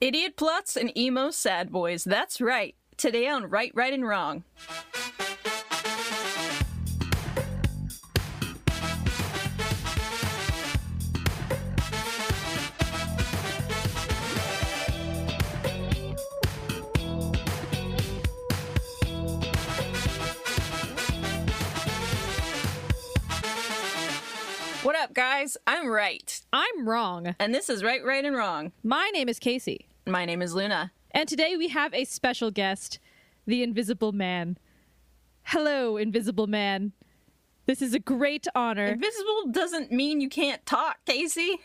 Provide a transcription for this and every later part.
Idiot plots and emo sad boys. That's right. Today on Write, Right, and Wrong. What up, guys? I'm right. I'm wrong. And this is Write, Right, and Wrong. My name is Kacie, My name is Luna. and today we have a special guest, the Invisible Man. Hello, Invisible Man. This is a great honor. Invisible doesn't mean you can't talk, Kacie.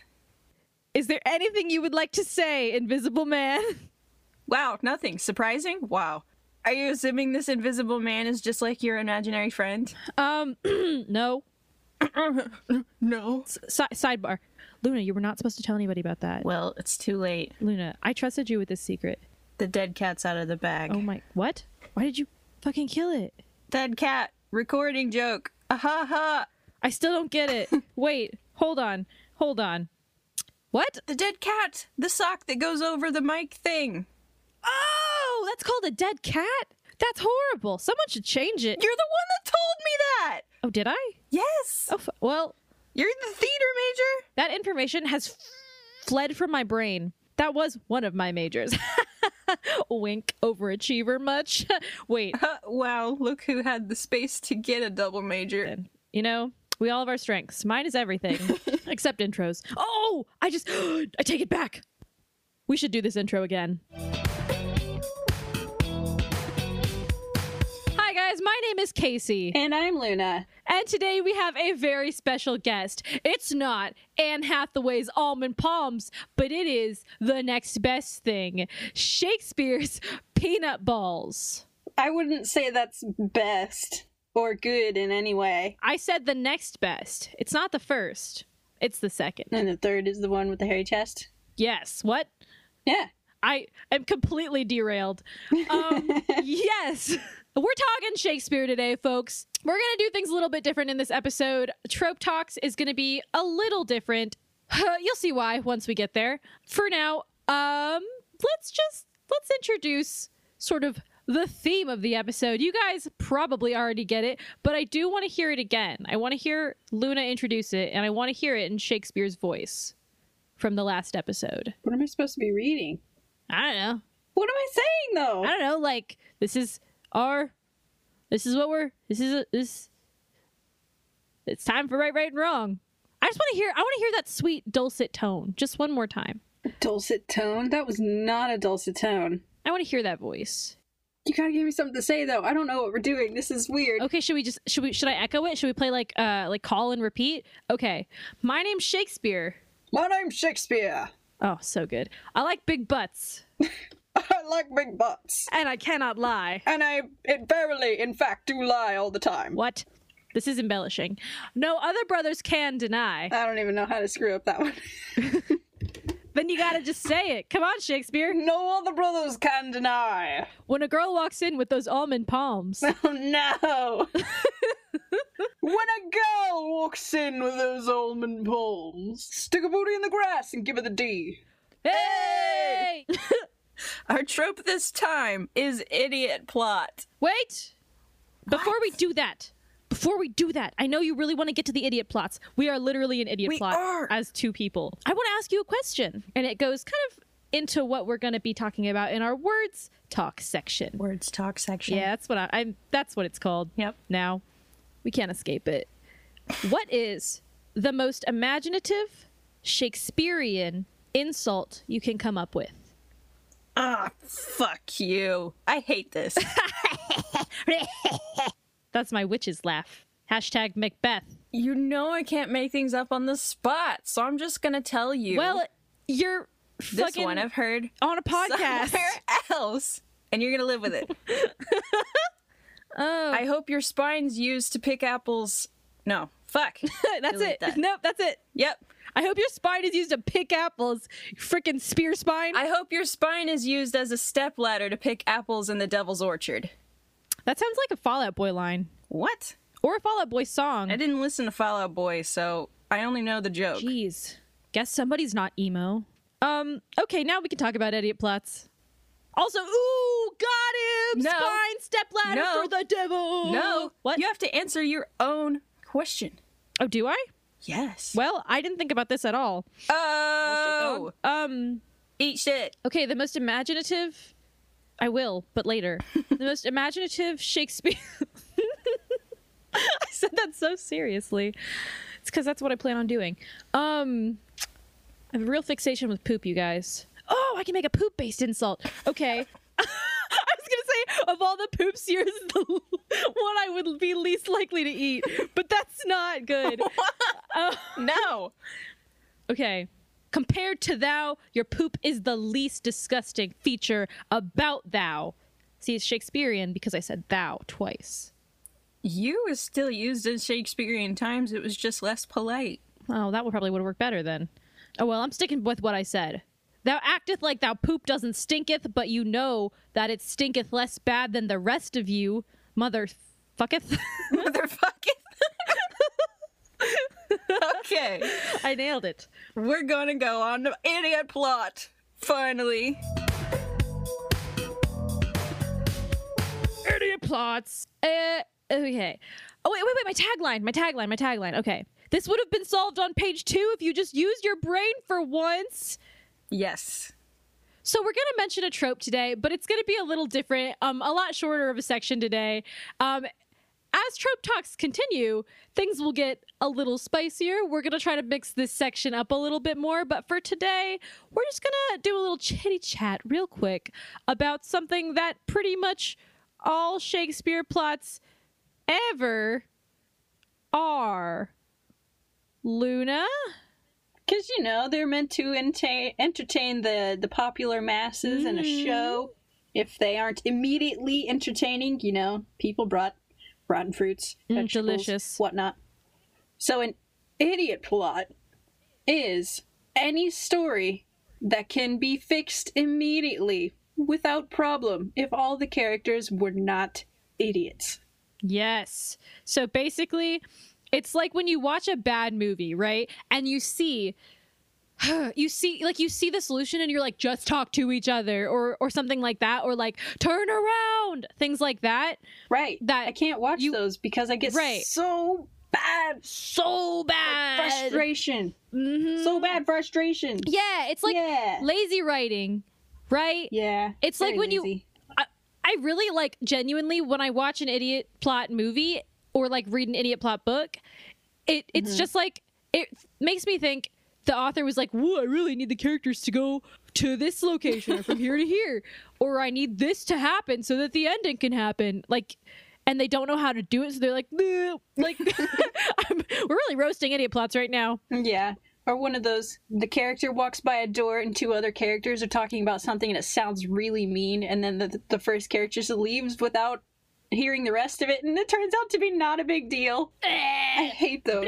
Is there anything you would like to say, Invisible Man? Wow, nothing. Surprising? Wow. Are you assuming this invisible man is just like your imaginary friend? Um, no. No. Si- sidebar. Luna, you were not supposed to tell anybody about that. Well, it's too late. Luna, I trusted you with this secret. The dead cat's out of the bag. Oh my, what? Why did you fucking kill it? Dead cat. Recording joke. Aha ha ha. I still don't get it. Wait, hold on. Hold on. What? The dead cat. The sock that goes over the mic thing. Oh, that's called a dead cat? That's horrible. Someone should change it. You're the one that told me that. Oh, did I? Yes. Oh, f- well, You're the theater major. that information has f- fled from my brain. That was one of my majors. Wink, overachiever much? Wait, Uh, wow, look who had the space to get a double major. you know, we all have our strengths. Mine is everything except intros. Oh, I just, I take it back. We should do this intro again. My name is Kacie. And I'm Luna. And today we have a very special guest. It's not Anne Hathaway's almond palms, but it is the next best thing Shakespeare's peanut balls. I wouldn't say that's best or good in any way. I said the next best. It's not the first, it's the second. And the third is the one with the hairy chest. Yes. What? Yeah. I am completely derailed. Um, yes. We're talking Shakespeare today, folks. We're going to do things a little bit different in this episode. Trope Talks is going to be a little different. You'll see why once we get there. For now, um let's just let's introduce sort of the theme of the episode. You guys probably already get it, but I do want to hear it again. I want to hear Luna introduce it and I want to hear it in Shakespeare's voice from the last episode. What am I supposed to be reading? I don't know. What am I saying though? I don't know, like this is our this is what we're this is a, this it's time for write right and wrong. I just want to hear I want to hear that sweet dulcet tone just one more time. Dulcet tone? That was not a dulcet tone. I want to hear that voice. You gotta give me something to say though. I don't know what we're doing. This is weird. Okay, should we just should we should I echo it? Should we play like uh like call and repeat? Okay. My name's Shakespeare. My name's Shakespeare. Oh, so good. I like big butts I like big butts. and I cannot lie. And I it verily, in fact, do lie all the time. What? This is embellishing. No other brothers can deny. I don't even know how to screw up that one. Then you gotta just say it. Come on, Shakespeare. no other brothers can deny. When a girl walks in with those almond palms, Oh no! when a girl walks in with those almond palms, stick a booty in the grass and give her the D. hey! Our trope this time is idiot plot. Wait! Before we do that, before we do that, I know you really want to get to the idiot plots. We are literally an idiot We plot are. as two people. I want to ask you a question, and it goes kind of into what we're going to be talking about in our words talk section. Words talk section. Yeah, that's what I, I'm. That's what it's called. Yep. Now, we can't escape it. what is the most imaginative Shakespearean insult you can come up with? Fuck you. I hate this. That's my witch's laugh. Hashtag Macbeth. you know I can't make things up on the spot, so I'm just gonna tell you. Well, you're this fucking one I've heard on a podcast. somewhere else, and you're gonna live with it. Oh, I hope your spine's used to pick apples. No, fuck. that's delete it. that. Nope, that's it. yep. I hope your spine is used to pick apples. Freaking spear spine. I hope your spine is used as a step ladder to pick apples in the Devil's Orchard. that sounds like a Fall Out Boy line What? or a Fall Out Boy song. I didn't listen to Fall Out Boy, so I only know the joke. Jeez, guess somebody's not emo. Um, okay, now we can talk about idiot plots. Also, ooh, got him! No. Spine step ladder No. for the devil. No. What? You have to answer your own question. Oh, do I? Yes. Well, I didn't think about this at all. Oh. Um, Eat shit. okay, the most imaginative. I will, but later. the most imaginative Shakespeare. I said that so seriously. It's because that's what I plan on doing. Um, I have a real fixation with poop, you guys. Oh, I can make a poop-based insult. Okay. I was gonna say of all the poops, yours is the one I would be least likely to eat, but that's not good. Uh, No. Okay. Compared to thou, your poop is the least disgusting feature about thou. See, it's Shakespearean because I said thou twice. You is still used in Shakespearean times. It was just less polite. Oh, that would probably would have worked better then. Oh well, I'm sticking with what I said. Thou acteth like thou poop doesn't stinketh, but you know that it stinketh less bad than the rest of you, mother fucketh. Motherfucking. okay. I nailed it. We're gonna go on to idiot plot. Finally. idiot plots. Uh, okay. Oh wait, wait, wait. My tagline. My tagline. My tagline. Okay. This would have been solved on page two if you just used your brain for once. Yes. So we're gonna mention a trope today, but it's gonna be a little different. Um, a lot shorter of a section today. Um. As trope talks continue, things will get a little spicier. We're going to try to mix this section up a little bit more, but for today, we're just going to do a little chitty chat real quick about something that pretty much all Shakespeare plots ever are. Luna? Because you know they're meant to enta- entertain the the popular masses in a Mhm. show. If they aren't immediately entertaining, you know, people brought rotten fruits, Mm, delicious. whatnot. So an idiot plot is any story that can be fixed immediately without problem if all the characters were not idiots. Yes. So basically, it's like when you watch a bad movie, right? And you see you see like you see the solution and you're like just talk to each other or or something like that or like turn around, things like that. Right. That I can't watch you- those because I get Right. so bad So bad. frustration. Mhm. So bad frustration. Yeah, it's like yeah. lazy writing, right? Yeah. It's like when you- lazy. I really like genuinely when I watch an idiot plot movie or like read an idiot plot book, it it's Mhm. just like it makes me think the author was like, "Whoa, I really need the characters to go to this location or from here to here, or I need this to happen so that the ending can happen." Like, and they don't know how to do it, so they're like, "Nah." like, I'm, we're really roasting idiot plots right now. Yeah. Or one of those, the character walks by a door and two other characters are talking about something and it sounds really mean, and then the, the first character just leaves without hearing the rest of it, and it turns out to be not a big deal. I eh. hate those.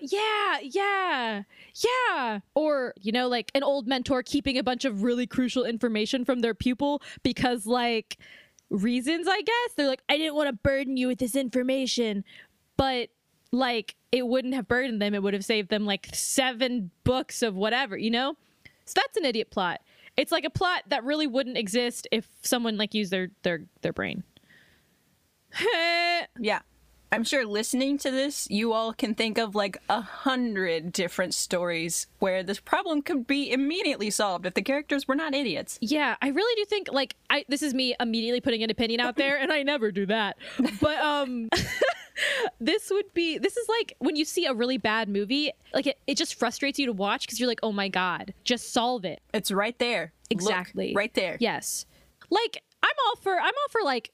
Yeah, yeah, yeah. Or, you know, like an old mentor keeping a bunch of really crucial information from their pupil because, like, reasons, I guess. They're like, I didn't want to burden you with this information. But, like, it wouldn't have burdened them. It would have saved them, like, seven books of whatever, you know? So that's an idiot plot. It's like a plot that really wouldn't exist if someone, like, used their, their, their brain. Yeah. I'm sure listening to this, you all can think of like a hundred different stories where this problem could be immediately solved if the characters were not idiots. Yeah, I really do think like I this is me immediately putting an opinion out there and I never do that. But um this would be this is like when you see a really bad movie, like it, it just frustrates you to watch because you're like, "Oh my god, just solve it." It's right there. Look, Exactly. right there. Yes. Like I'm all for I'm all for like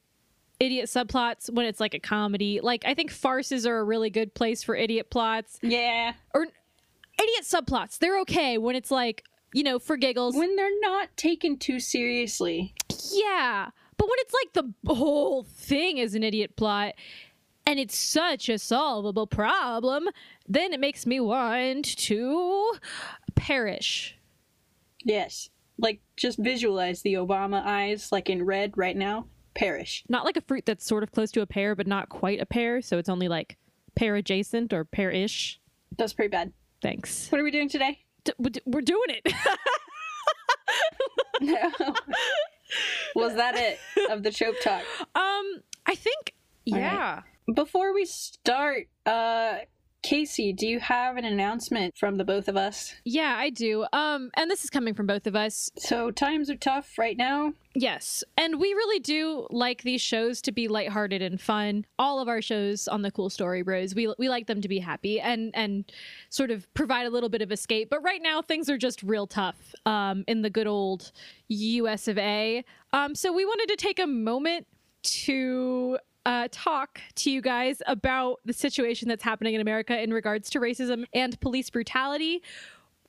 idiot subplots when it's like a comedy. Like I think farces are a really good place for idiot plots Yeah. or idiot subplots. They're okay when it's like, you know, for giggles. When they're not taken too seriously. Yeah. But when it's like the whole thing is an idiot plot and it's such a solvable problem, then it makes me want to perish. Yes. Like, just visualize the Obama eyes, like in red right now. Perish. Not like a fruit that's sort of close to a pear, but not quite a pear. So it's only like pear adjacent or pear ish. That's pretty bad. Thanks. What are we doing today? D- we're doing it. Was that it of the trope talk? um, I think All right. yeah. Before we start, uh, Kacie, do you have an announcement from the both of us? Yeah, I do. Um, and this is coming from both of us. So times are tough right now. Yes. And we really do like these shows to be lighthearted and fun. All of our shows on the Cool Story Bros, we we like them to be happy and and sort of provide a little bit of escape. But right now things are just real tough um in the good old US of A. Um so we wanted to take a moment to uh, talk to you guys about the situation that's happening in America in regards to racism and police brutality.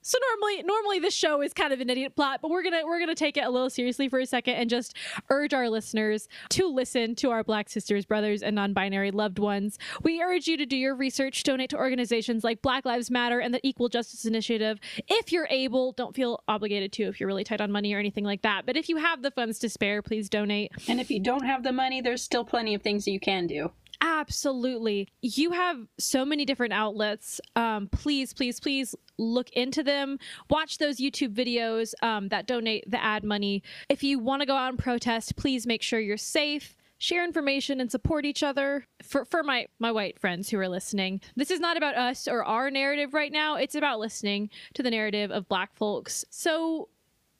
So normally, normally this show is kind of an idiot plot, but we're gonna we're gonna take it a little seriously for a second and just urge our listeners to listen to our Black sisters, brothers, and non-binary loved ones. We urge you to do your research, donate to organizations like Black Lives Matter and the Equal Justice Initiative if you're able. Don't feel obligated to if you're really tight on money or anything like that. But if you have the funds to spare, please donate. And if you don't have the money, there's still plenty of things you can do. Absolutely. You have so many different outlets. Um, please, please, please look into them. Watch those YouTube videos um, that donate the ad money. If you want to go out and protest, please make sure you're safe. Share information and support each other. For for my my white friends who are listening, this is not about us or our narrative right now. It's about listening to the narrative of Black folks. So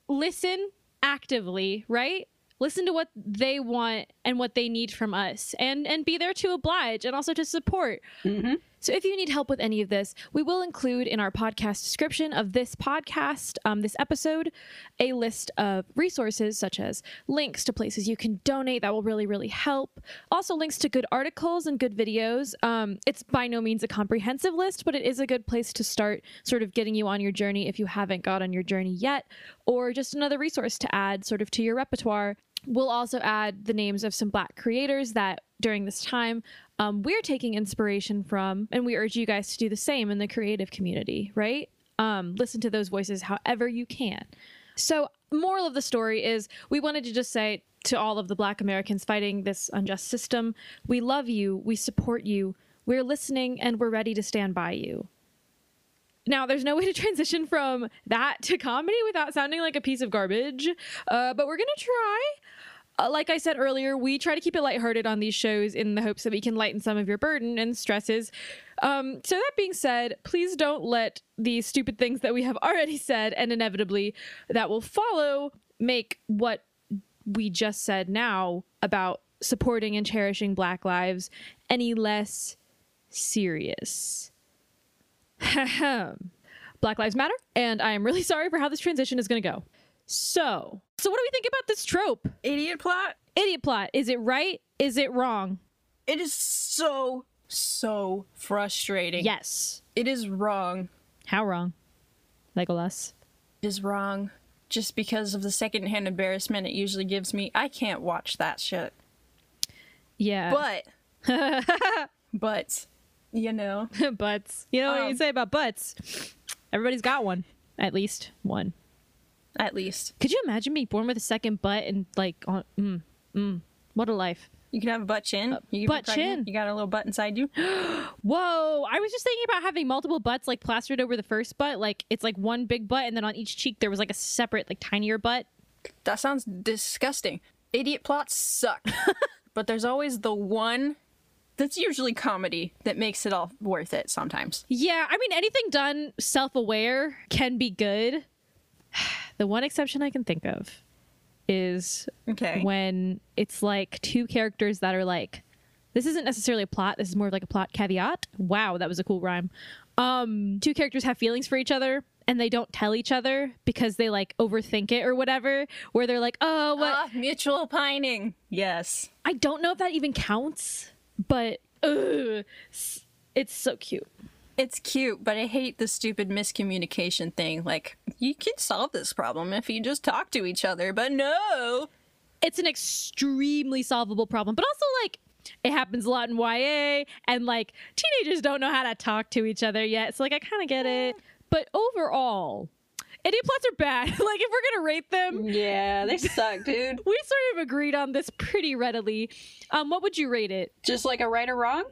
listen actively, right? Listen to what they want and what they need from us and and be there to oblige and also to support. Mm-hmm. So if you need help with any of this, we will include in our podcast description of this podcast, um, this episode, a list of resources such as links to places you can donate that will really, really help. Also, links to good articles and good videos. Um, it's by no means a comprehensive list, but it is a good place to start sort of getting you on your journey if you haven't got on your journey yet, or just another resource to add sort of to your repertoire. We'll also add the names of some Black creators that during this time um, we're taking inspiration from, and we urge you guys to do the same in the creative community, right? Um, listen to those voices however you can. So, moral of the story is we wanted to just say to all of the Black Americans fighting this unjust system, we love you, we support you, we're listening, and we're ready to stand by you. Now, there's no way to transition from that to comedy without sounding like a piece of garbage, uh, but we're gonna try. Uh, like I said earlier, we try to keep it lighthearted on these shows in the hopes that we can lighten some of your burden and stresses. Um, so, that being said, please don't let the stupid things that we have already said and inevitably that will follow make what we just said now about supporting and cherishing Black lives any less serious. Black Lives Matter, and I am really sorry for how this transition is going to go. So, so what do we think about this trope? Idiot plot? Idiot plot. Is it right? Is it wrong? It is so, so frustrating. Yes. It is wrong. How wrong? Legolas. It is wrong. Just because of the secondhand embarrassment it usually gives me. I can't watch that shit. Yeah. But, but, you know, butts. You know what you Um, say about butts? Everybody's got one. At least one. at least. Could you imagine being born with a second butt and like on mm, mm, what a life. You can have a butt chin. You can butt chin. You got a little butt inside you. Whoa! I was just thinking about having multiple butts like plastered over the first butt. Like it's like one big butt, and then on each cheek there was like a separate, like tinier butt. That sounds disgusting. Idiot plots suck. but there's always the one that's usually comedy that makes it all worth it sometimes. Yeah, I mean anything done self-aware can be good. The one exception I can think of is Okay. when it's like two characters that are like this isn't necessarily a plot this is more of like a plot caveat wow that was a cool rhyme um two characters have feelings for each other and they don't tell each other because they like overthink it or whatever where they're like oh what Ah, mutual pining. Yes. i don't know if that even counts but ugh, it's so cute It's cute, but I hate the stupid miscommunication thing. Like, you can solve this problem if you just talk to each other, but no. it's an extremely solvable problem but also like it happens a lot in YA and like teenagers don't know how to talk to each other yet. So like I kind of get it. But overall, idiot plots are bad. like if we're going to rate them, Yeah, they suck, dude. we sort of agreed on this pretty readily. Um what would you rate it? Just like a right or wrong?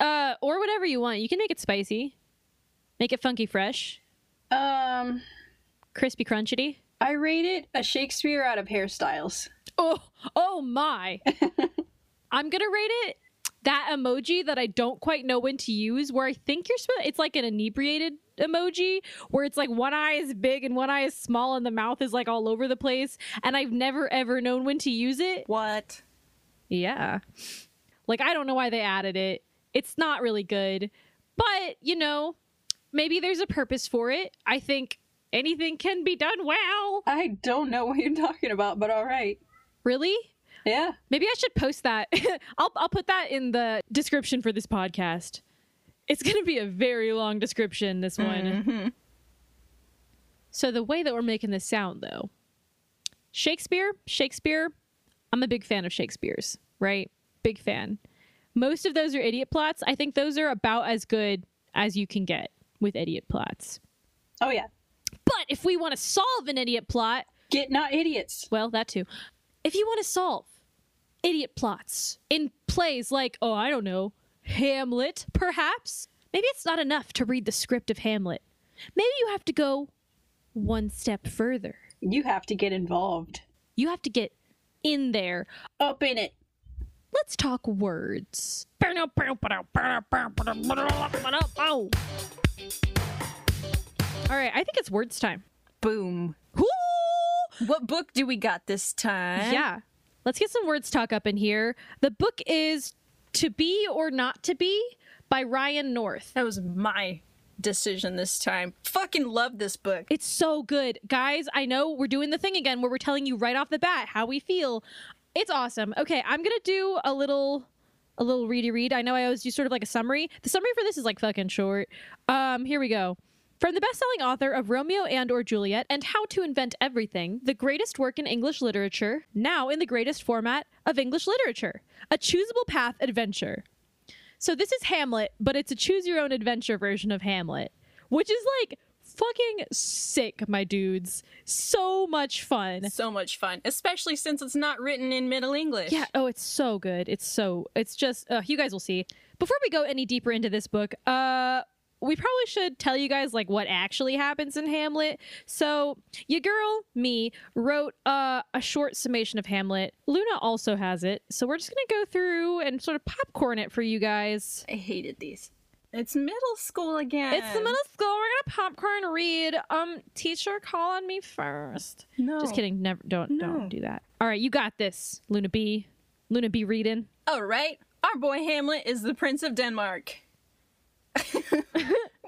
Uh or whatever you want. You can make it spicy. Make it funky fresh. Um, Crispy crunchity. I rate it a Shakespeare out of hairstyles. Oh, oh my. I'm gonna rate it that emoji that I don't quite know when to use, where I think you're supposed it's like an inebriated emoji, where it's like one eye is big and one eye is small and the mouth is like all over the place, and I've never ever known when to use it. What? Yeah. Like I don't know why they added it. It's not really good. But, you know, maybe there's a purpose for it. I think anything can be done well. I don't know what you're talking about, but all right. Really? Yeah. Maybe I should post that. I'll I'll put that in the description for this podcast. It's going to be a very long description this one. Mhm. So the way that we're making this sound though. Shakespeare, Shakespeare, I'm a big fan of Shakespeare's, right? Big fan. Most of those are idiot plots. I think those are about as good as you can get with idiot plots. Oh yeah. But if we want to solve an idiot plot, Get not idiots. well, that too. If you want to solve idiot plots in plays like, oh, I don't know, Hamlet, perhaps, maybe it's not enough to read the script of Hamlet. Maybe you have to go one step further. You have to get involved. You have to get in there. Up in it. Let's talk words. All right, I think it's words time. Boom. Woo! What book do we got this time? Yeah. Let's get some words talk up in here. The book is To Be or Not to Be by Ryan North. That was my decision this time. Fucking love this book. It's so good. Guys, I know we're doing the thing again where we're telling you right off the bat how we feel. It's awesome. Okay, I'm going to do a little a little ready read. I know I always do sort of like a summary. The summary for this is like fucking short. Um, here we go. From the best-selling author of Romeo and or Juliet and How to Invent Everything, the greatest work in English literature, now in the greatest format of English literature, a choosable path adventure. So this is Hamlet, but it's a choose your own adventure version of Hamlet, which is like fucking sick, my dudes. So much fun. So much fun, especially since it's not written in Middle English. Yeah, oh, it's so good. It's so it's just uh, you guys will see. Before we go any deeper into this book, uh we probably should tell you guys like what actually happens in Hamlet. So, your girl, me, wrote uh, a short summation of Hamlet. Luna also has it. So, we're just going to go through and sort of popcorn it for you guys. I hated these. It's middle school again. It's the middle school. We're going to popcorn read. Um, teacher, call on me first. No. Just kidding. Never don't No. don't do that. All right, you got this, Luna B. Luna B reading. All right. Our boy Hamlet is the Prince of Denmark.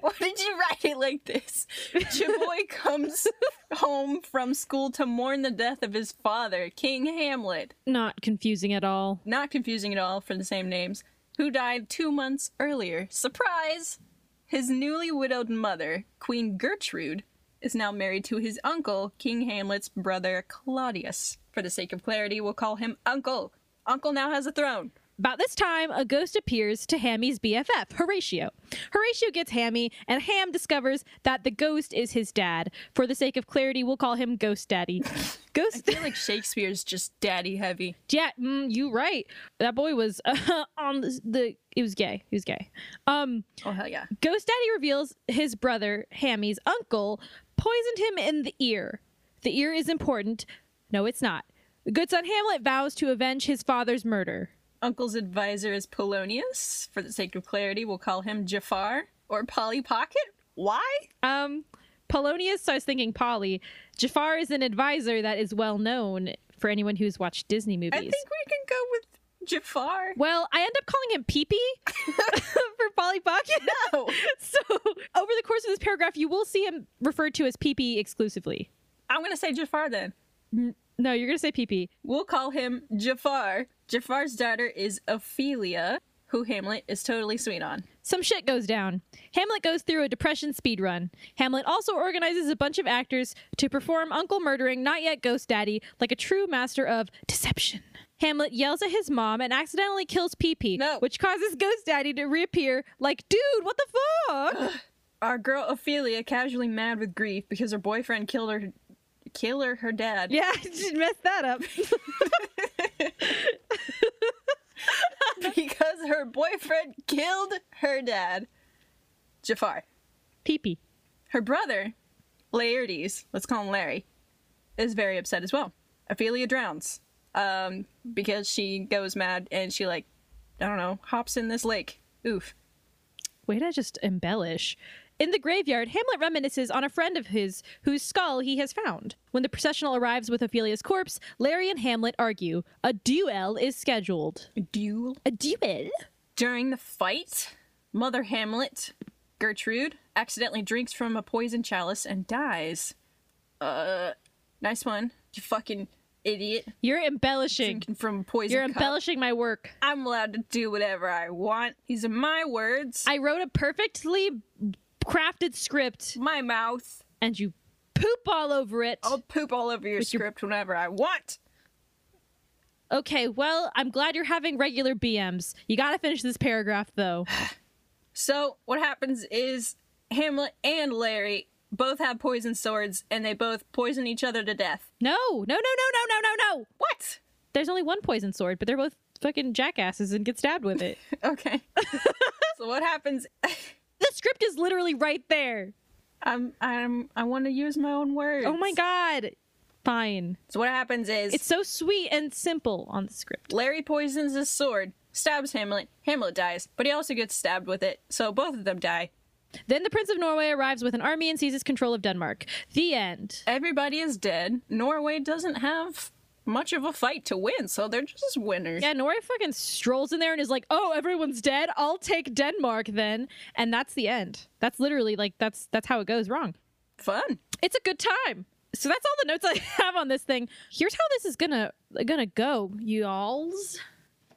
Why did you write it like this? Chaboy comes home from school to mourn the death of his father, King Hamlet. Not confusing at all. Not confusing at all for the same names. Who died two months earlier. Surprise! His newly widowed mother, Queen Gertrude, is now married to his uncle, King Hamlet's brother Claudius. For the sake of clarity, we'll call him Uncle. Uncle now has a throne. About this time, a ghost appears to Hammy's BFF, Horatio. Horatio gets Hammy, and Ham discovers that the ghost is his dad. For the sake of clarity, we'll call him Ghost Daddy. Ghost. I feel like Shakespeare's just daddy heavy. yeah, mm, you right. That boy was uh, on the, the. It was gay. He was gay. Um, Oh hell yeah. Ghost Daddy reveals his brother, Hammy's uncle, poisoned him in the ear. The ear is important. No, it's not. Good son Hamlet vows to avenge his father's murder. Uncle's advisor is Polonius. For the sake of clarity, we'll call him Jafar or Polly Pocket. Why? Um, Polonius, so I was thinking Polly. Jafar is an advisor that is well known for anyone who's watched Disney movies. I think we can go with Jafar. well, I end up calling him Pee-Pee for Polly Pocket. No. So, over the course of this paragraph, you will see him referred to as Pee-Pee exclusively. I'm gonna say Jafar then. No, you're going to say Pee-Pee. We'll call him Jafar. Jafar's daughter is Ophelia, who Hamlet is totally sweet on. Some shit goes down. Hamlet goes through a depression speed run. Hamlet also organizes a bunch of actors to perform Uncle Murdering Not Yet Ghost Daddy like a true master of deception. Hamlet yells at his mom and accidentally kills Pee Pee, No. which causes Ghost Daddy to reappear like, dude, what the fuck? Our girl Ophelia, casually mad with grief because her boyfriend killed her, killed her, dad. yeah, just messed that up. because her boyfriend killed her dad. Jafar. Pee Pee. Her brother, Laertes, let's call him Larry, is very upset as well. Ophelia drowns um, because she goes mad and she, like, I don't know, hops in this lake. Oof. Way to just embellish. In the graveyard, Hamlet reminisces on a friend of his whose skull he has found. When the processional arrives with Ophelia's corpse, Larry and Hamlet argue. A duel is scheduled. A duel. A duel? During the fight, Mother Hamlet, Gertrude, accidentally drinks from a poison chalice and dies. Uh, nice one. You fucking idiot. You're embellishing. Drinking from poison You're cup. embellishing my work. I'm allowed to do whatever I want. These are my words. I wrote a perfectly crafted script my mouth. and you poop all over it. I'll poop all over your With your- script whenever I want. Okay, well, I'm glad you're having regular BMs. You gotta finish this paragraph though. So what happens is Hamlet and Larry both have poison swords and they both poison each other to death. No, no, no, no, no, no, no, no. What? There's only one poison sword, but they're both fucking jackasses and get stabbed with it. Okay. so what happens? the script is literally right there. I'm I'm I want to use my own words. Oh my god. Fine. So what happens is It's so sweet and simple on the script. Larry poisons his sword, stabs Hamlet. Hamlet dies, but he also gets stabbed with it. So both of them die. Then the Prince of Norway arrives with an army and seizes control of Denmark. The end. Everybody is dead. Norway doesn't have much of a fight to win, so they're just winners. Yeah, Norway fucking strolls in there and is like, "Oh, everyone's dead. I'll take Denmark then." And that's the end. That's literally like that's that's how it goes wrong. Fun. It's a good time. So that's all the notes I have on this thing. Here's how this is gonna gonna go, y'alls.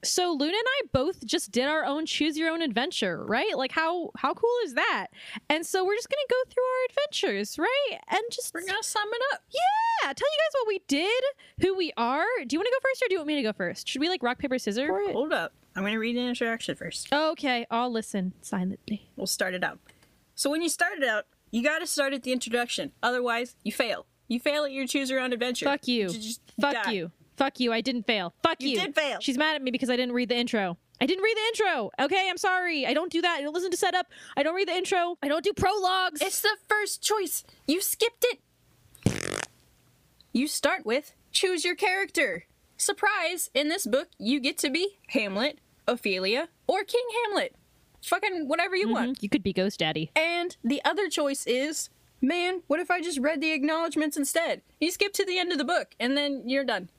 So Luna and I both just did our own choose your own adventure, right? Like how how cool is that? And so we're just gonna go through our adventures, right? And just We're gonna sum it up. yeah, tell you guys what we did, who we are. Do you want to go first or do you want me to go first? Should we like rock paper scissors? Hold up. I'm gonna read an introduction first. Okay, I'll listen silently. We'll start it out. So when you start it out, you gotta start at the introduction. Otherwise, you fail. You fail at your choose your own adventure. Fuck you. Fuck die. you. Fuck you. I didn't fail. Fuck you. You did fail. She's mad at me because I didn't read the intro. I didn't read the intro. Okay, I'm sorry. I don't do that. I don't listen to setup. I don't read the intro. I don't do prologues. It's the first choice. You skipped it. You start with choose your character. Surprise! In this book, you get to be Hamlet, Ophelia, or King Hamlet. Fucking whatever you want. Mhm. You could be Ghost Daddy. And the other choice is, man, what if I just read the acknowledgments instead? You skip to the end of the book, and then you're done.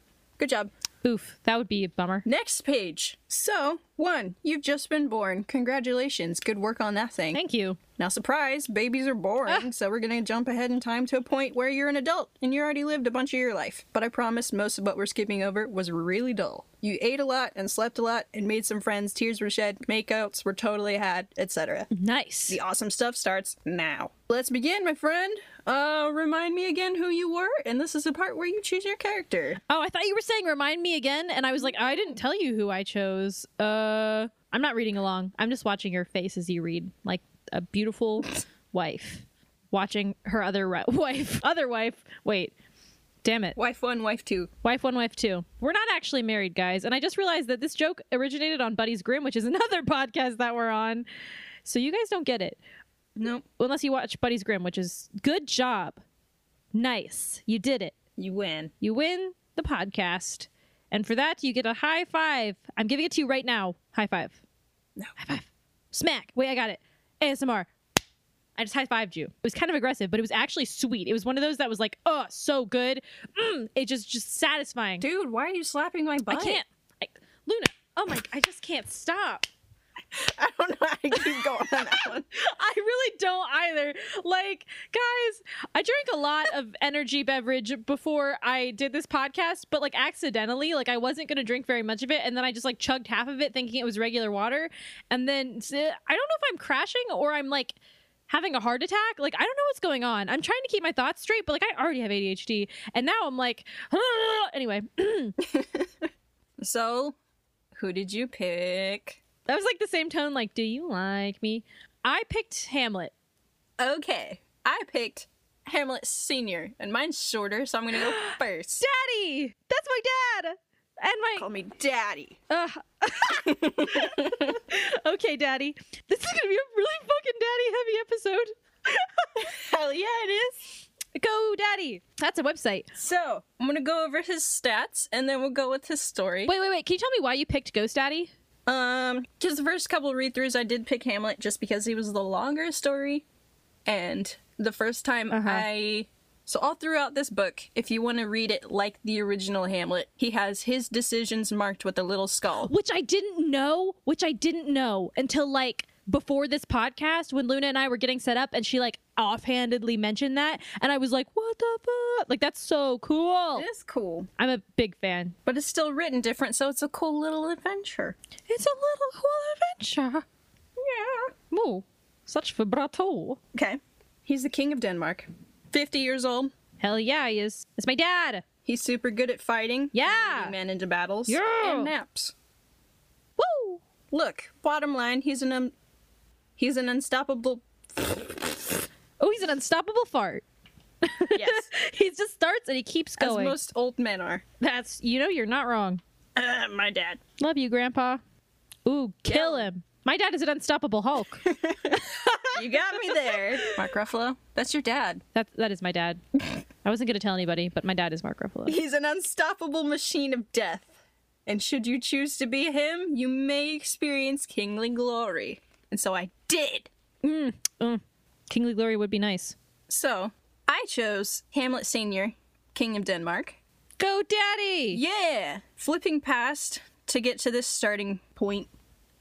Good job. Oof, that would be a bummer. Next page. So, one, you've just been born. Congratulations. Good work on that thing. Thank you. Now, surprise, babies are boring, so we're gonna jump ahead in time to a point where you're an adult and you already lived a bunch of your life. But I promise most of what we're skipping over was really dull. You ate a lot and slept a lot and made some friends, tears were shed, makeouts were totally had, etc. Nice. The awesome stuff starts now. Let's begin, my friend. Uh, remind me again who you were, and this is the part where you choose your character. Oh, I thought you were saying remind me again, and I was like, I didn't tell you who I chose. Uh, I'm not reading along. I'm just watching your face as you read, like a beautiful wife watching her other ri- wife, other wife. Wait, damn it, Wife one, wife two. wife one, wife two. We're not actually married, guys, and I just realized that this joke originated on Buddy's Grim, which is another podcast that we're on. So you guys don't get it Nope. unless you watch Buddy's Grim, which is good job, nice, you did it. You win. You win the podcast. And for that, you get a high five. I'm giving it to you right now. High five. No. High five. Smack. Wait, I got it. ASMR. I just high fived you. It was kind of aggressive, but it was actually sweet. It was one of those that was like, oh, so good. Mm, it just just satisfying. Dude, why are you slapping my butt? I can't. I, Luna. Oh my! I just can't stop. I don't know how to keep going on that one. I really don't either. Like, guys, I drank a lot of energy beverage before I did this podcast, but like accidentally, like I wasn't going to drink very much of it. And then I just like chugged half of it thinking it was regular water. And then I don't know if I'm crashing or I'm like having a heart attack. Like, I don't know what's going on. I'm trying to keep my thoughts straight, but like I already have ADHD. And now I'm like, anyway, So, who did you pick? That was like the same tone. Like, do you like me? I picked Hamlet. Okay, I picked Hamlet Senior, and mine's shorter, so I'm gonna go first. Daddy! That's my dad! And my Call me Daddy. Ugh. okay, Daddy. This is gonna be a really fucking daddy heavy episode. Hell yeah, it is. Go Daddy. That's a website. So I'm gonna go over his stats, and then we'll go with his story. Wait, wait, wait. Can you tell me why you picked GhostDaddy? Um, because the first couple read throughs, I did pick Hamlet just because he was the longer story, and the first time Uh-huh. I. So all throughout this book, if you want to read it like the original Hamlet, he has his decisions marked with a little skull. Which I didn't know, which I didn't know until like before this podcast when Luna and I were getting set up and she like offhandedly mentioned that and I was like, "What the fuck?" Like that's so cool. It is cool, I'm a big fan. but it's still written different, so it's a cool little adventure. It's a little cool adventure. Yeah. Ooh, such vibrato. Okay. He's the king of Denmark. 50 years old. Hell yeah, he is. It's my dad. He's super good at fighting. Yeah. Men into battles. Yeah. And naps. Woo! Look, bottom line, he's an um, he's an unstoppable. Oh, he's an unstoppable fart. Yes. he just starts and he keeps going. as most old men are. That's you know you're not wrong. Uh, my dad. Love you, Grandpa. Ooh, kill Kill him. My dad is an unstoppable Hulk. You got me there. Mark Ruffalo. That's your dad. that that is my dad. I wasn't gonna tell anybody, but my dad is Mark Ruffalo. He's an unstoppable machine of death. And should you choose to be him, you may experience kingly glory. And so I did. Mm, mm. Kingly glory would be nice. So I chose Hamlet Sr., King of Denmark. Go, Daddy! Yeah! Flipping past to get to this starting point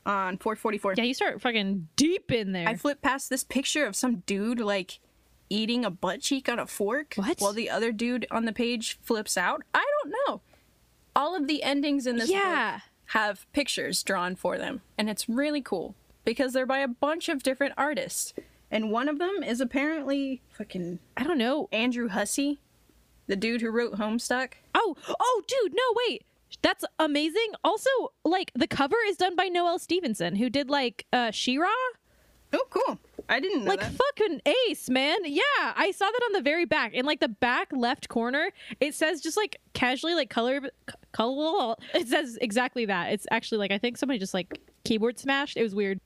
on 444. Yeah, you start fucking deep in there. I flip past this picture of some dude like eating a butt cheek on a fork What? while the other dude on the page flips out. I don't know. All of the endings in this Yeah. book have pictures drawn for them, and it's really cool because they're by a bunch of different artists. And one of them is apparently fucking I don't know. Andrew Hussie, the dude who wrote Homestuck. Oh, oh, dude, no, wait. That's amazing. Also, like the cover is done by Noelle Stevenson, who did like uh She-Ra. Oh, cool. I didn't know Like that. fucking ace, man. Yeah, I saw that on the very back. In like the back left corner, it says just like casually like color color. It says exactly that. It's actually like I think somebody just like keyboard smashed. It was weird.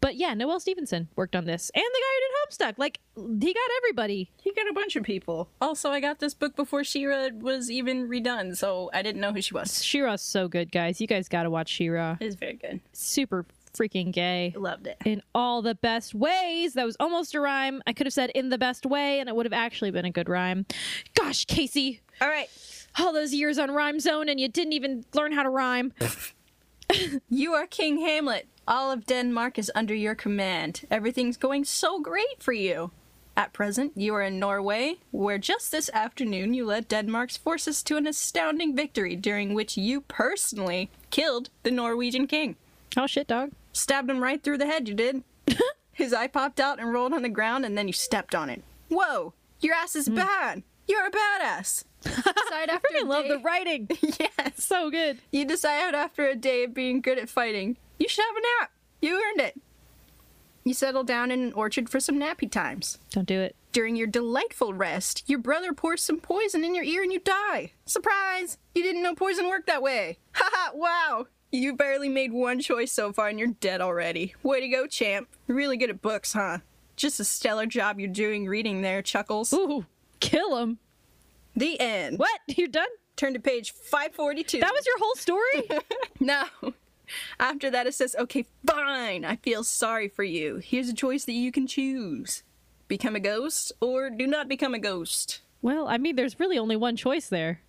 But yeah, Noelle Stevenson worked on this, and the guy who did Homestuck. Like he got everybody. He got a bunch of people. Also, I got this book before She-Ra was even redone, so I didn't know who she was. She-Ra's so good, guys. You guys gotta watch She-Ra. It's very good. Super freaking gay. Loved it. in all the best ways. That was almost a rhyme. I could have said in the best way, and it would have actually been a good rhyme. Gosh, Kacie, All right. all those years on Rhyme Zone, and you didn't even learn how to rhyme. You are King Hamlet. All of Denmark is under your command. Everything's going so great for you. At present, you are in Norway, where just this afternoon you led Denmark's forces to an astounding victory during which you personally killed the Norwegian king. Oh shit, dog. Stabbed him right through the head, you did. His eye popped out and rolled on the ground, and then you stepped on it. Whoa! Your ass is hmm. bad! You're a badass! Decide after I love the writing. yes! so good. You decide after a day of being good at fighting, you should have a nap. You earned it. You settle down in an orchard for some nappy times. Don't do it. During your delightful rest, your brother pours some poison in your ear and you die. Surprise! You didn't know poison worked that way. Haha, wow! You barely made one choice so far and you're dead already. Way to go, champ. You're really good at books, huh? Just a stellar job you're doing reading there, Chuckles. Ooh, kill him. The end. What? You're done? Turn to page 542. That was your whole story? No. After that, it says, okay, fine, I feel sorry for you. Here's a choice that you can choose become a ghost or do not become a ghost. well, I mean, there's really only one choice there.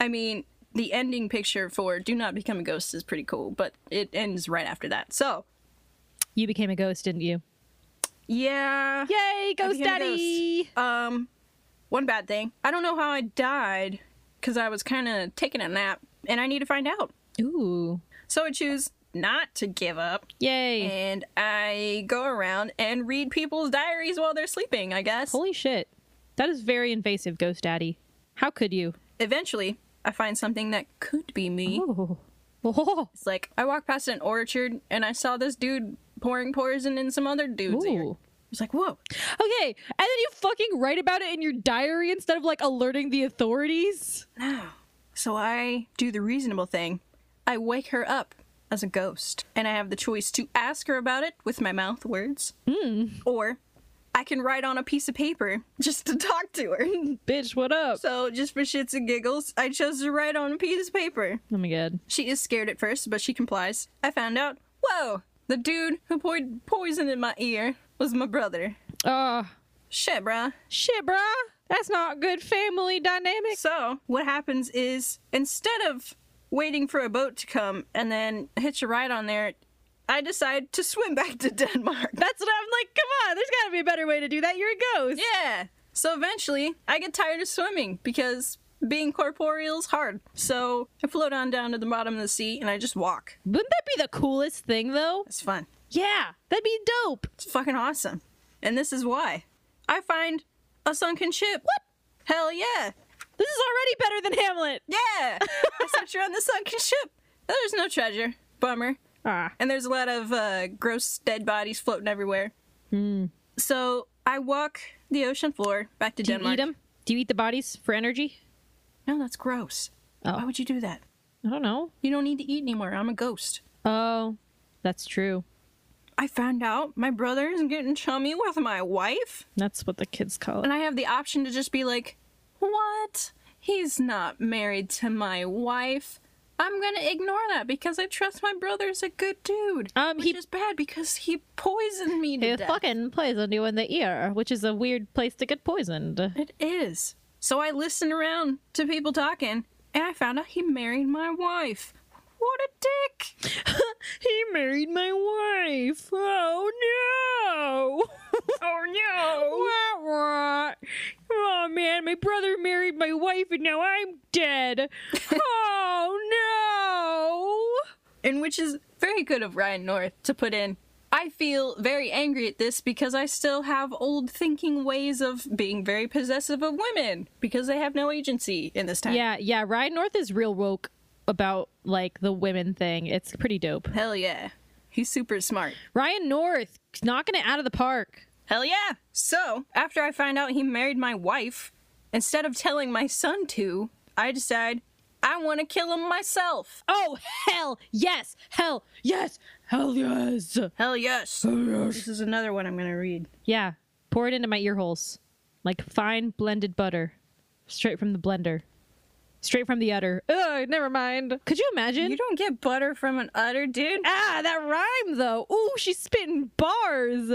I mean, the ending picture for do not become a ghost is pretty cool, but it ends right after that. So, You became a ghost, didn't you? yeah. Yay, Ghost Daddy! Um, one bad thing. I don't know how I died because I was kind of taking a nap and I need to find out. Ooh. So I choose not to give up Yay. and I go around and read people's diaries while they're sleeping, I guess. Holy shit. That is very invasive, Ghost Daddy. How could you? Eventually, I find something that could be me. Oh. Oh. It's like I walked past an orchard and I saw this dude pouring poison in some other dude's ear. Ooh. It's like, whoa. Okay, and then you fucking write about it in your diary instead of like alerting the authorities. No. So I do the reasonable thing. I wake her up as a ghost, and I have the choice to ask her about it with my mouth words, hmm. or I can write on a piece of paper just to talk to her. Bitch, what up? so, just for shits and giggles, I chose to write on a piece of paper. Oh my god. She is scared at first, but she complies. I found out, whoa, the dude who poured poison in my ear was my brother. Oh, Shit, bruh. shit, bruh. That's not good family dynamics. So, what happens is instead of waiting for a boat to come and then hitch a ride on there, I decide to swim back to Denmark. That's what I'm like. Come on, there's got to be a better way to do that. You're a ghost. Yeah. So eventually, I get tired of swimming because being corporeal is hard. So I float on down to the bottom of the sea and I just walk. Wouldn't that be the coolest thing, though? It's fun. Yeah, that'd be dope. It's fucking awesome. And this is why. I find a sunken ship. What? Hell yeah. This is already better than Hamlet. Yeah. Except you're on the sunken ship. There's no treasure. Bummer. Ah. And there's a lot of uh, gross dead bodies floating everywhere. Hmm. So I walk the ocean floor back to Denmark. Do you eat them? Do you eat the bodies for energy? No, that's gross. Oh. Why would you do that? I don't know. You don't need to eat anymore. I'm a ghost. Oh, that's true. I found out my brother is getting chummy with my wife, That's what the kids call it. and I have the option to just be like, What? He's not married to my wife. I'm gonna ignore that because I trust my brother's a good dude. Um, which he- is bad because he poisoned me to He death. fucking poisoned you in the ear, which is a weird place to get poisoned. It is. So I listened around to people talking, and I found out he married my wife. What a dick! he married my wife. Oh no! Oh Wah, wah. Oh man, my brother married my wife and now I'm dead. oh no! And which is very good of Ryan North to put in. I feel very angry at this because I still have old thinking ways of being very possessive of women because they have no agency in this no! time. Yeah, yeah, Ryan North is real woke about like the women thing. It's pretty dope. Hell yeah. He's super smart. Ryan North knocking it out of the park. Hell yeah. So, after I find out he married my wife, instead of telling my son to, I decide I want to kill him myself. Oh hell yes, hell yes, hell yes. Hell yes. This is another one I'm going to read. Yeah, pour it into my ear holes, like fine blended butter, straight from the blender, straight from the udder. Ugh, never mind. Could you imagine? You don't get butter from an udder, dude. ah, that rhyme though. Ooh, she's spitting bars.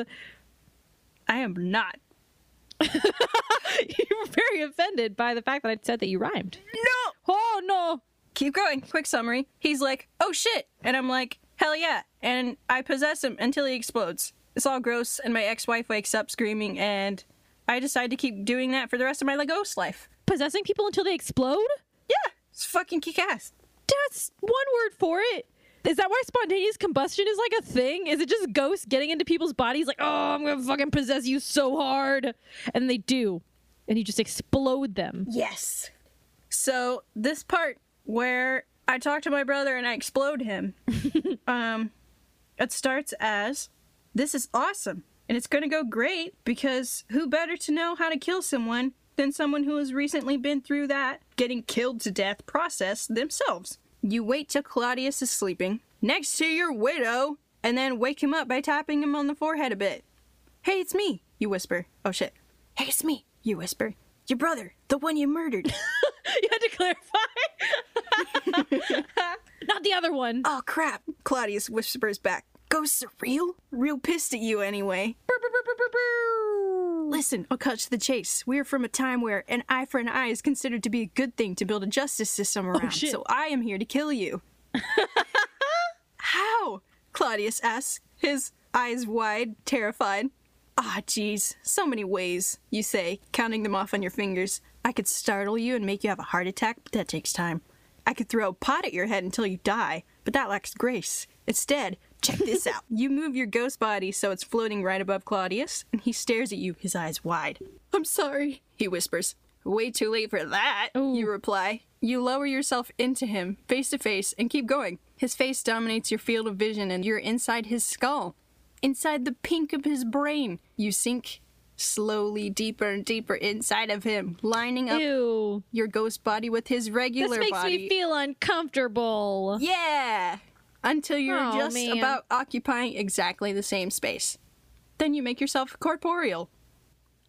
I am not. you were very offended by the fact that I said that you rhymed. No! Oh no. Keep going. Quick summary. He's like, oh shit. And I'm like, hell yeah. And I possess him until he explodes. It's all gross, and my ex wife wakes up screaming, and I decide to keep doing that for the rest of my ghost life. Possessing people until they explode? Yeah, it's fucking kick ass. That's one word for it. Is that why spontaneous combustion is like a thing? Is it just ghosts getting into people's bodies like, oh, I'm gonna fucking possess you so hard? And they do. And you just explode them. Yes. So this part where I talk to my brother and I explode him, um, it starts as, "This is awesome, and it's gonna go great because who better to know how to kill someone than someone who has recently been through that getting killed to death process themselves." You wait till Claudius is sleeping next to your widow, and then wake him up by tapping him on the forehead a bit. Hey, it's me, you whisper. Oh shit. Hey, it's me, you whisper. Your brother, the one you murdered. you had to clarify. Not the other one. oh crap, Claudius whispers back. Ghosts are real? Real pissed at you anyway. Brr, brr, brr. Listen, I'll cut to the chase. We're from a time where an eye for an eye is considered to be a good thing to build a justice system around, shit. so I am here to kill you. How? Claudius asks, his eyes wide, terrified. Ah, jeez, so many ways, you say, counting them off on your fingers. I could startle you and make you have a heart attack, but that takes time. I could throw a pot at your head until you die, but that lacks grace. Instead, check this out. You move your ghost body so it's floating right above Claudius, and he stares at you, his eyes wide. I'm sorry, he whispers. Way too late for that, Ooh. you reply. You lower yourself into him, face to face, and keep going. His face dominates your field of vision, and you're inside his skull. Inside the pink of his brain, you sink slowly deeper and deeper inside of him, lining up Ew. your ghost body with his regular body. This makes body. me feel uncomfortable. Yeah! Until you're Aw, just man. about occupying exactly the same space. Then you make yourself corporeal.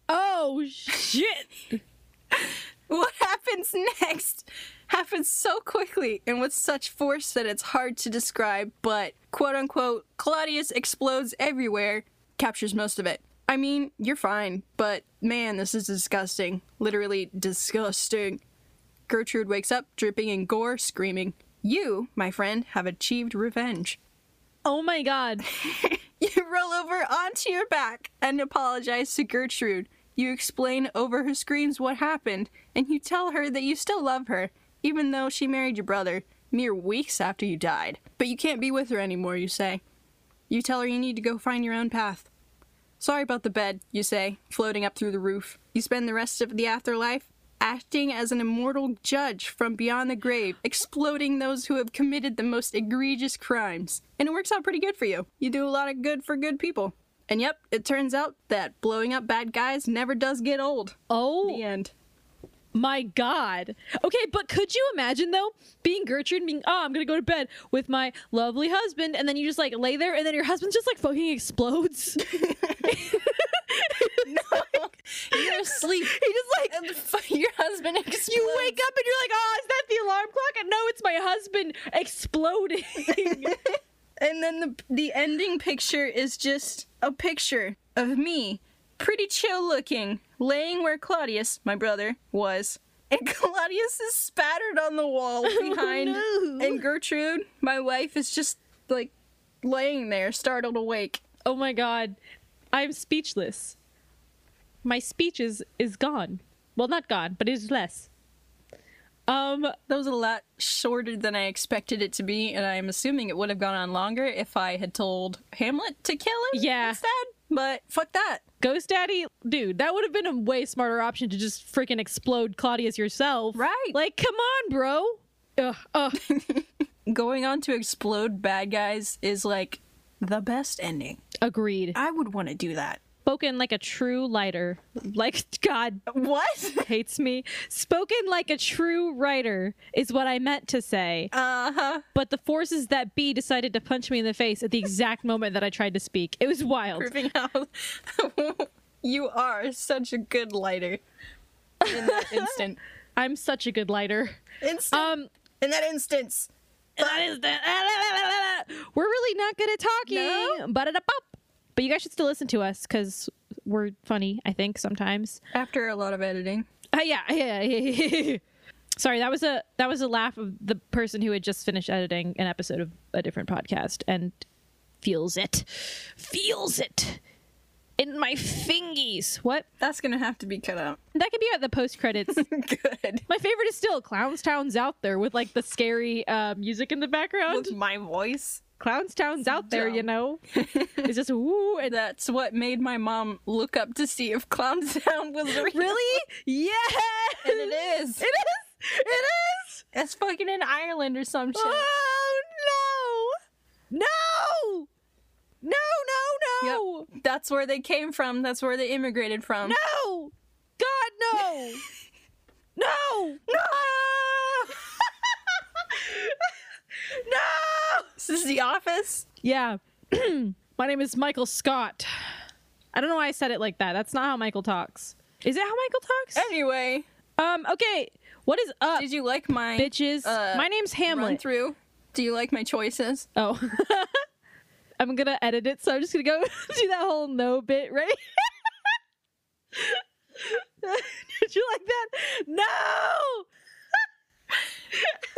Oh shit! What happens next happens so quickly and with such force that it's hard to describe, but quote unquote, Claudius explodes everywhere, captures most of it. I mean, you're fine, but man, this is disgusting. Literally disgusting. Gertrude wakes up, dripping in gore, screaming. You, my friend, have achieved revenge. oh my god! You roll over onto your back and apologize to Gertrude. You explain over her screams what happened, and you tell her that you still love her, even though she married your brother mere weeks after you died. But you can't be with her anymore, you say. You tell her you need to go find your own path. Sorry about the bed, you say, floating up through the roof. You spend the rest of the afterlife acting as an immortal judge from beyond the grave, exploding those who have committed the most egregious crimes. And it works out pretty good for you. You do a lot of good for good people. And yep, it turns out that blowing up bad guys never does get old. Oh The end. my god! Okay, but could you imagine though being Gertrude, and being oh I'm gonna go to bed with my lovely husband, and then you just like lay there, and then your husband just like fucking explodes. You're asleep. he just like your husband explodes. you wake up and you're like, oh, is that the alarm clock? And no, it's my husband exploding. And then the the ending picture is just a picture of me, pretty chill looking, laying where Claudius, my brother, was. And Claudius is spattered on the wall behind. no. And Gertrude, my wife, is just like laying there, startled awake. oh my god, I'm speechless. My speech is is gone. Well, not gone, but it is less. Um, That was a lot shorter than I expected it to be, and I'm assuming it would have gone on longer if I had told Hamlet to kill him Yeah. instead. But fuck that. Ghost Daddy, dude, that would have been a way smarter option to just freaking explode Claudius yourself. Right. Like, come on, bro. Ugh, ugh. Going on to explode bad guys is like the best ending. Agreed. I would want to do that. Spoken like a true lighter. Like, God What? hates me. Spoken like a true writer is what I meant to say. Uh huh. But the forces that be decided to punch me in the face at the exact moment that I tried to speak. It was wild. Proving how you are such a good lighter in that instant. I'm such a good lighter. Instant. Um, in that instance. that is the- We're really not good at talking. No? Ba-da-da-bop. But you guys should still listen to us because we're funny, I think, sometimes. After a lot of editing. Uh, yeah, yeah, yeah. Sorry, that was a that was a laugh of the person who had just finished editing an episode of a different podcast and feels it, feels it in my fingies. What? That's gonna have to be cut out. That could be at the post credits. Good. my favorite is still Clownstown's out there with like the scary uh, music in the background. With my voice. Clownstown's out there, you know. It's just woo and That's what made my mom look up to see if Clownstown was real. really, yeah, And it is. It is. It is. It's fucking in Ireland or some shit. Oh no! No! No! No! No! Yep. That's where they came from. That's where they immigrated from. No! God no! no! No! This is The Office. Yeah. My name is Michael Scott. I don't know why I said it like that. That's not how Michael talks. Is it how Michael talks? Anyway, Um. Okay. What is up, did you like my bitches? uh, My name's run Hamlet. through? Do you like my choices? Oh. I'm gonna edit it, so I'm just gonna go do that whole no bit, right? Did you like that? No!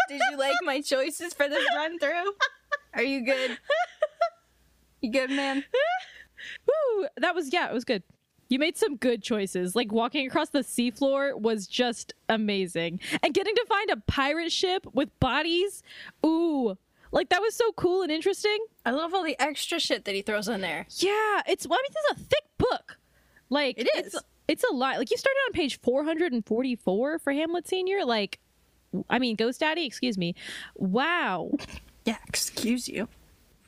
Did you like my choices for this run through? Are you good? You good, man? Woo! That was yeah, it was good. You made some good choices. Like walking across the seafloor was just amazing. And getting to find a pirate ship with bodies, ooh. Like that was so cool and interesting. I love all the extra shit that he throws in there. Yeah, it's well, I mean, this is a thick book. Like It It's, it's a lot. Like you started on page 444 for Hamlet Senior. Like, I mean, Ghost Daddy. Excuse me. Wow. Yeah, excuse you.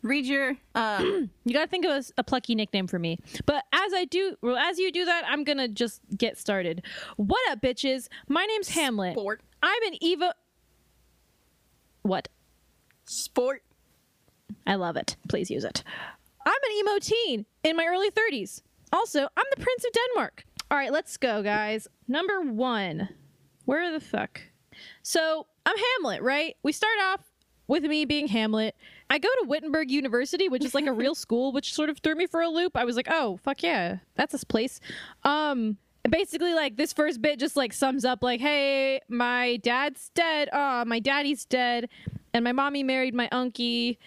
Read your uh You got to think of a, a plucky nickname for me. But as I do, well, as you do that, I'm gonna just get started. What up, bitches? My name's Hamlet. sport. I'm an Eva. What? Sport. I love it. Please use it. I'm an emo teen in my early 30s. Also, I'm the Prince of Denmark. All right, let's go, guys. Number one. Where the fuck? So I'm Hamlet, right? We start off with me being Hamlet. I go to Wittenberg University, which is like a real school, which sort of threw me for a loop. I was like, oh, fuck yeah, that's this place. Um, basically, like this first bit just like sums up, like, hey, my dad's dead. Oh, my daddy's dead. And my mommy married my unkie.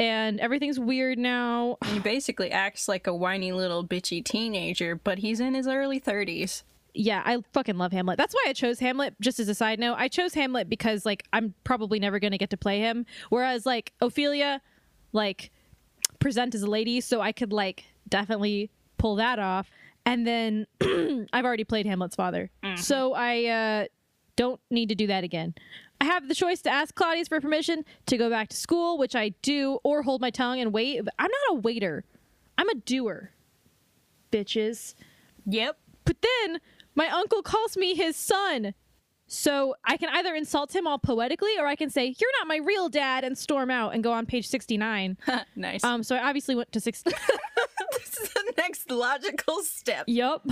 And everything's weird now. He basically acts like a whiny little bitchy teenager, but he's in his early 30s. Yeah, I fucking love Hamlet. That's why I chose Hamlet. Just as a side note, I chose Hamlet because like I'm probably never gonna get to play him. Whereas like Ophelia, like present as a lady, so I could like definitely pull that off. And then I've already played Hamlet's father, so I uh, don't need to do that again. I have the choice to ask Claudius for permission to go back to school, which I do, or hold my tongue and wait. I'm not a waiter. I'm a doer. Bitches. Yep. But then my uncle calls me his son. So I can either insult him all poetically or I can say, You're not my real dad, and storm out and go on page 69. nice. Um, so I obviously went to 60. this is the next logical step. yup.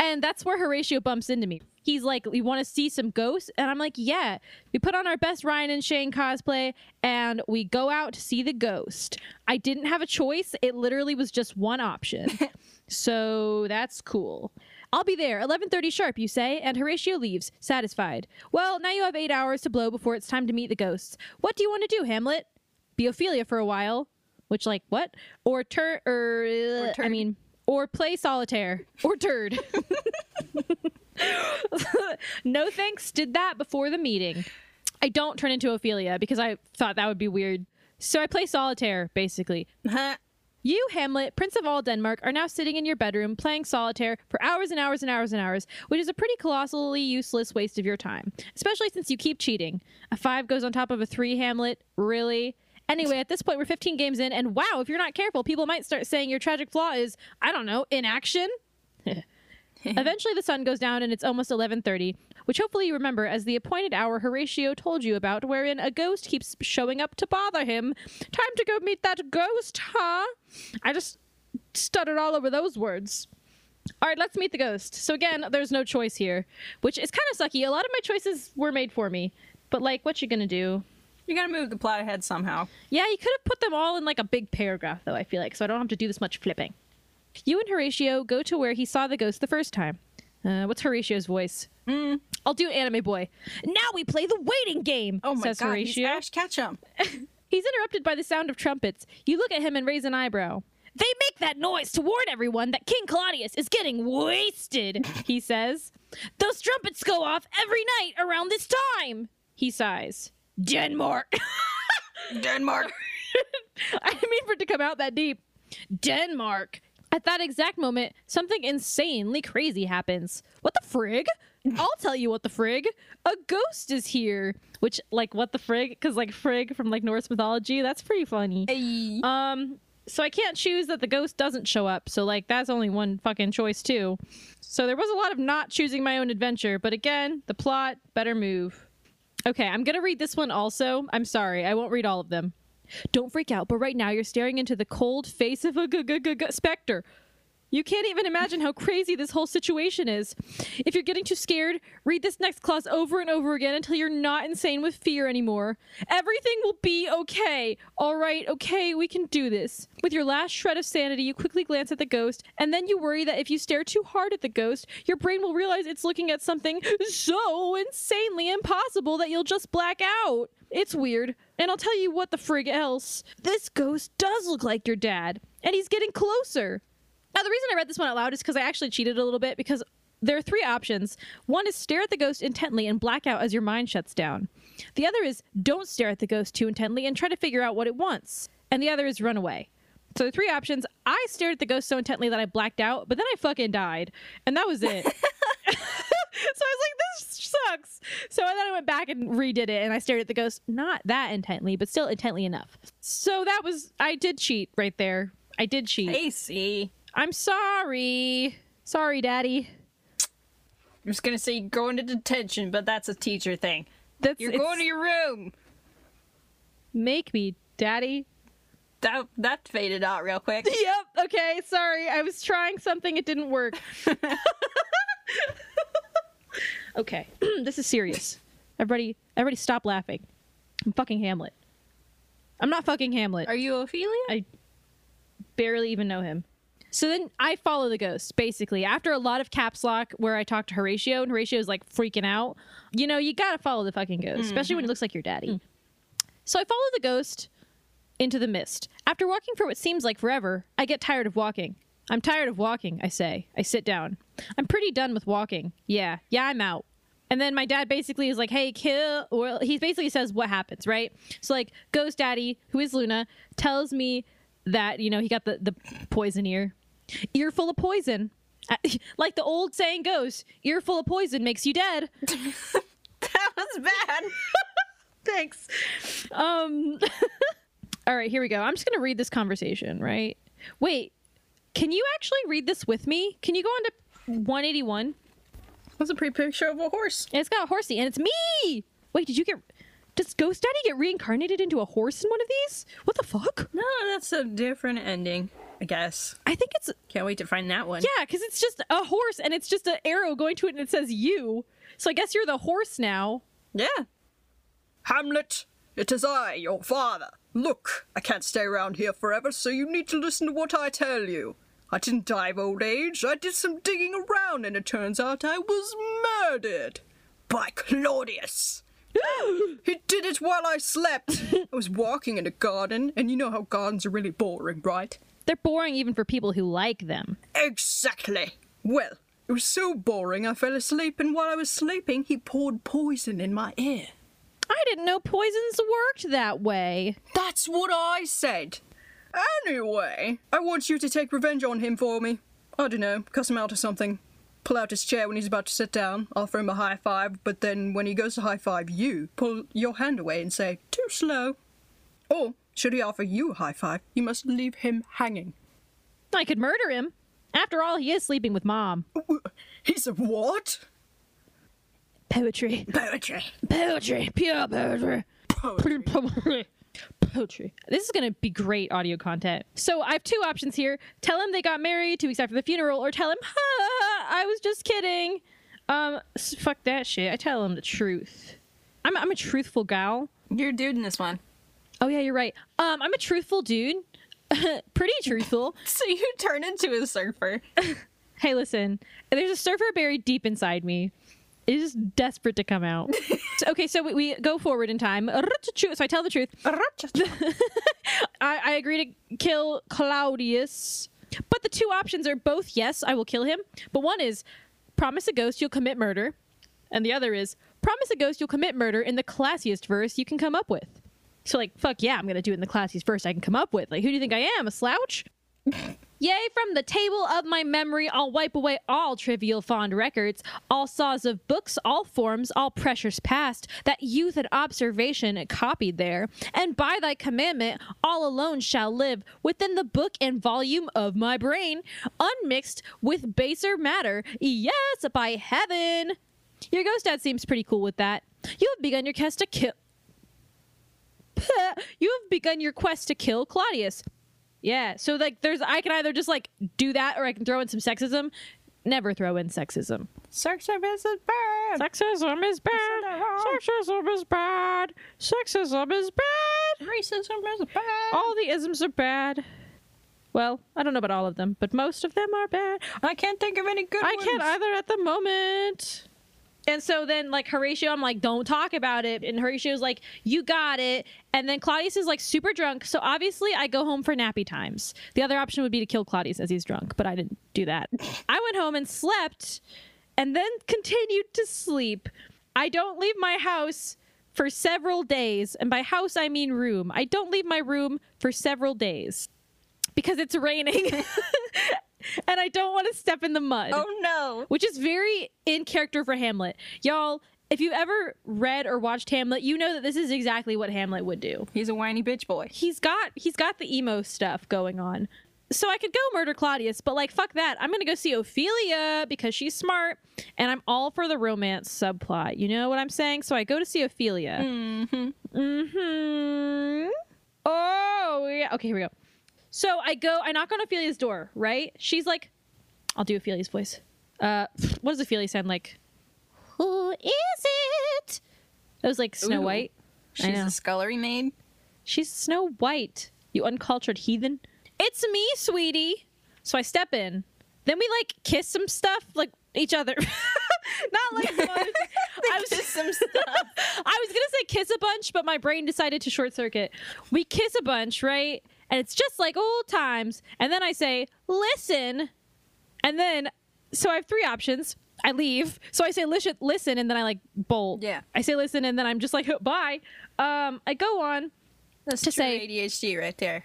And that's where Horatio bumps into me. He's like, You want to see some ghosts? And I'm like, Yeah. We put on our best Ryan and Shane cosplay and we go out to see the ghost. I didn't have a choice. It literally was just one option. so that's cool. I'll be there, 11:30 sharp, you say, and Horatio leaves, satisfied. Well, now you have 8 hours to blow before it's time to meet the ghosts. What do you want to do, Hamlet? Be Ophelia for a while, which like what? Or tur or, uh, I mean, or play solitaire or turd. no thanks, did that before the meeting. I don't turn into Ophelia because I thought that would be weird. So I play solitaire, basically. You, Hamlet, Prince of all Denmark, are now sitting in your bedroom playing solitaire for hours and hours and hours and hours, which is a pretty colossally useless waste of your time, especially since you keep cheating. A five goes on top of a three, Hamlet. Really? Anyway, at this point, we're 15 games in, and wow, if you're not careful, people might start saying your tragic flaw is, I don't know, inaction? Eventually the sun goes down and it's almost 11:30, which hopefully you remember as the appointed hour Horatio told you about wherein a ghost keeps showing up to bother him. Time to go meet that ghost, huh? I just stuttered all over those words. All right, let's meet the ghost. So again, there's no choice here, which is kind of sucky. A lot of my choices were made for me. But like what you going to do? You gotta move the plot ahead somehow. Yeah, you could have put them all in like a big paragraph, though, I feel like, so I don't have to do this much flipping. You and Horatio go to where he saw the ghost the first time. Uh, what's Horatio's voice? Mm. I'll do anime boy. Now we play the waiting game, Oh my says god, Horatio. he's Ash Ketchum. He's interrupted by the sound of trumpets. You look at him and raise an eyebrow. They make that noise to warn everyone that King Claudius is getting wasted, he says. Those trumpets go off every night around this time, he sighs. Denmark. Denmark. I didn't mean for it to come out that deep. Denmark. At that exact moment, something insanely crazy happens. What the frig? I'll tell you what the frig. A ghost is here. Which, like, what the frig? Because, like, frig from, like, Norse mythology, that's pretty funny. Hey. Um, so I can't choose that the ghost doesn't show up. So, like, that's only one fucking choice, too. So there was a lot of not choosing my own adventure. But again, the plot, better move. Okay, I'm gonna read this one also. I'm sorry, I won't read all of them. Don't freak out, but right now you're staring into the cold face of a g- g- g- g- specter. You can't even imagine how crazy this whole situation is. If you're getting too scared, read this next clause over and over again until you're not insane with fear anymore. Everything will be okay. All right, okay, we can do this. With your last shred of sanity, you quickly glance at the ghost, and then you worry that if you stare too hard at the ghost, your brain will realize it's looking at something so insanely impossible that you'll just black out. It's weird. And I'll tell you what the frig else. This ghost does look like your dad, and he's getting closer. Now, the reason I read this one out loud is because I actually cheated a little bit because there are three options. One is stare at the ghost intently and black out as your mind shuts down. The other is don't stare at the ghost too intently and try to figure out what it wants. And the other is run away. So the three options, I stared at the ghost so intently that I blacked out, but then I fucking died. And that was it. so I was like, this sucks. So then I went back and redid it and I stared at the ghost, not that intently, but still intently enough. So that was, I did cheat right there. I did cheat. See. I'm sorry. Sorry, Daddy. I'm just gonna say you're going to detention, but that's a teacher thing. That's You're going to your room. make me, Daddy. That that faded out real quick. Yep. Okay. Sorry. I was trying something. It didn't work. Okay, this is serious. Everybody, everybody, stop laughing. I'm fucking Hamlet. I'm not fucking Hamlet. Are you Ophelia? I barely even know him. So then I follow the ghost, basically. After a lot of caps lock where I talk to Horatio and Horatio's like freaking out, you know, you gotta follow the fucking ghost, especially when it mm-hmm. looks like your daddy. Hmm. So I follow the ghost into the mist. After walking for what seems like forever, I get tired of walking. I'm tired of walking, I say. I sit down. I'm pretty done with walking. Yeah, yeah, I'm out. And then my dad basically is like, hey, kill. Well, he basically says what happens, right? So, like, Ghost Daddy, who is Luna, tells me that, you know, he got the, the poison ear. Ear full of poison. Like the old saying goes, ear full of poison makes you dead. that was bad. Thanks. Um All right, here we go. I'm just going to read this conversation, right? Wait. Can you actually read this with me? Can you go on to 181? That's a pretty picture of a horse. And it's got a horsey and it's me. Wait, did you get Does Ghost Daddy get reincarnated into a horse in one of these? What the fuck? No, that's a different ending, I guess. I think it's Can't wait to find that one. yeah, cuz it's just a horse and it's just an arrow going to it and it says you. So I guess you're the horse now. Yeah. Hamlet, it is I, your father. Look, I can't stay around here forever, so you need to listen to what I tell you. I didn't die of old age. I did some digging around, and it turns out I was murdered by Claudius. he did it while I slept. I was walking in a garden, and you know how gardens are really boring, right? They're boring even for people who like them. Exactly. Well, it was so boring I fell asleep, and while I was sleeping, he poured poison in my ear. I didn't know poisons worked that way. That's what I said. Anyway, I want you to take revenge on him for me. I don't know, cuss him out or something. Pull out his chair when he's about to sit down, offer him a high five, but then when he goes to high five you, pull your hand away and say, too slow. Or, should he offer you a high five, you must leave him hanging. I could murder him. After all, he is sleeping with mom. He's a what? Poetry. Poetry. Poetry. Pure poetry. Poetry. Poetry. This is going to be great audio content. So I have two options here. Tell him they got married two weeks after the funeral, or tell him, ha, I was just kidding. Um, fuck that shit. I tell him the truth. I'm, I'm a truthful gal. You're a dude in this one. Oh yeah, you're right. Um, I'm a truthful dude. Pretty truthful. So you turn into a surfer. Hey, listen, there's a surfer buried deep inside me. Is desperate to come out. So- okay, so we, we go forward in time. So I tell the truth. I, I agree to kill Claudius. But the two options are both yes, I will kill him. But one is promise a ghost you'll commit murder. And the other is promise a ghost you'll commit murder in the classiest verse you can come up with. So, like, fuck yeah, I'm going to do it in the classiest verse I can come up with. Like, who do you think I am? A slouch? Yea, from the table of my memory, I'll wipe away all trivial fond records, all saws of books, all forms, all pressures past, that youth and observation copied there. And by thy commandment, all alone shall live within the book and volume of my brain, unmixed with baser matter. Yes, by heaven. Your ghost dad seems pretty cool with that. You have begun your quest to kill. you have begun your quest to kill Claudius. Yeah. So like there's I can either just like do that or I can throw in some sexism. Never throw in sexism. Sexism is bad. Sexism is bad. Sexism is bad. Sexism is bad. Racism is bad. All the isms are bad. Well, I don't know about all of them, but most of them are bad. I can't think of any good I ones. can't either at the moment. And so then, like Horatio, I'm like, don't talk about it. And Horatio's like, you got it. And then Claudius is like super drunk. So obviously, I go home for nappy times. The other option would be to kill Claudius as he's drunk, but I didn't do that. I went home and slept and then continued to sleep. I don't leave my house for several days. And by house, I mean room. I don't leave my room for several days because it's raining. and I don't want to step in the mud Oh no. which is very in character for Hamlet. Y'all, if you've ever read or watched Hamlet, you know that this is exactly what Hamlet would do. He's a whiny bitch boy. He's got he's got the emo stuff going on. So I could go murder Claudius, but like fuck that. I'm gonna go see Ophelia because she's smart, and I'm all for the romance subplot. You know what I'm saying? So I go to see Ophelia. Mm-hmm. Mm-hmm. Oh yeah. Okay, here we go. So I go, I knock on Ophelia's door, right? She's like, I'll do Ophelia's voice. Uh, what does Ophelia sound like? Who is it? That was like Snow Ooh. White. She's a scullery maid. She's Snow White, you uncultured heathen. It's me, sweetie. So I step in. Then we like kiss some stuff, like each other. Not like I was Just some stuff. I was gonna say kiss a bunch, but my brain decided to short circuit. We kiss a bunch, right? And it's just like old times. And then I say, listen. And then, so I have three options. I leave. So I say, listen, listen, and then I like bolt. Yeah. I say, listen, and then I'm just like, bye. Um, I go on. That's To true say- ADHD right there.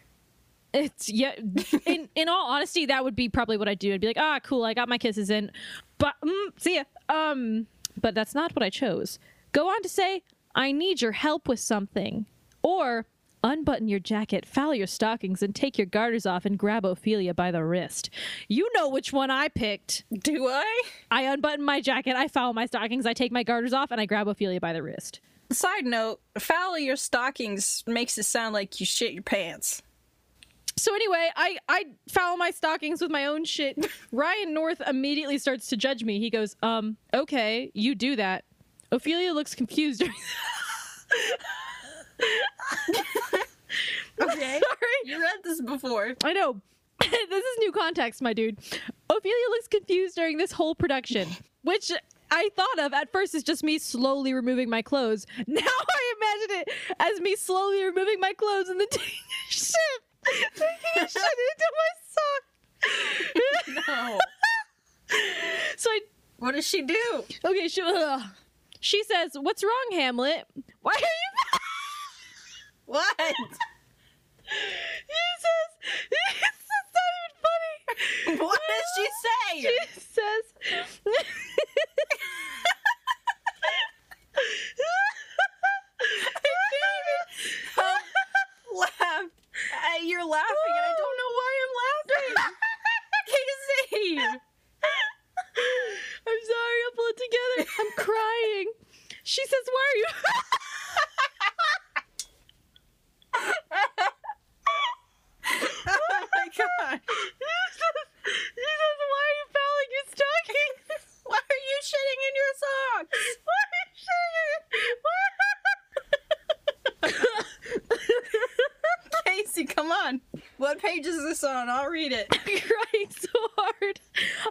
It's yeah. In in all honesty, that would be probably what I'd do. I'd be like, ah, cool, I got my kisses in, but mm, see ya. Um, but that's not what I chose. Go on to say, I need your help with something, or unbutton your jacket, foul your stockings, and take your garters off and grab Ophelia by the wrist. You know which one I picked. Do I? I unbutton my jacket, I foul my stockings, I take my garters off, and I grab Ophelia by the wrist. Side note, foul your stockings makes it sound like you shit your pants. So anyway, I I foul my stockings with my own shit. Ryan North immediately starts to judge me. He goes, "Um, okay, you do that." Ophelia looks confused. Okay. Sorry, you read this before. I know. this is new context, my dude. Ophelia looks confused during this whole production, which I thought of at first as just me slowly removing my clothes. Now I imagine it as me slowly removing my clothes and then taking a shit, taking a shit into my sock. No. So I what does she do? Okay, she, she says, "What's wrong, Hamlet? Why are you?" What? He says, "It's not even funny." What does she say? She says. Uh, you're laughing, and I don't know why I'm laughing. Kacie. "I'm sorry, I'll pull it together. I'm crying." She says, "Why are you?" God. she says, "Why are you fouling your stockings?" Why are you shitting in your socks? Why are you shitting? Kacie, come on. What page is this on? I'll read it. I'm crying so hard.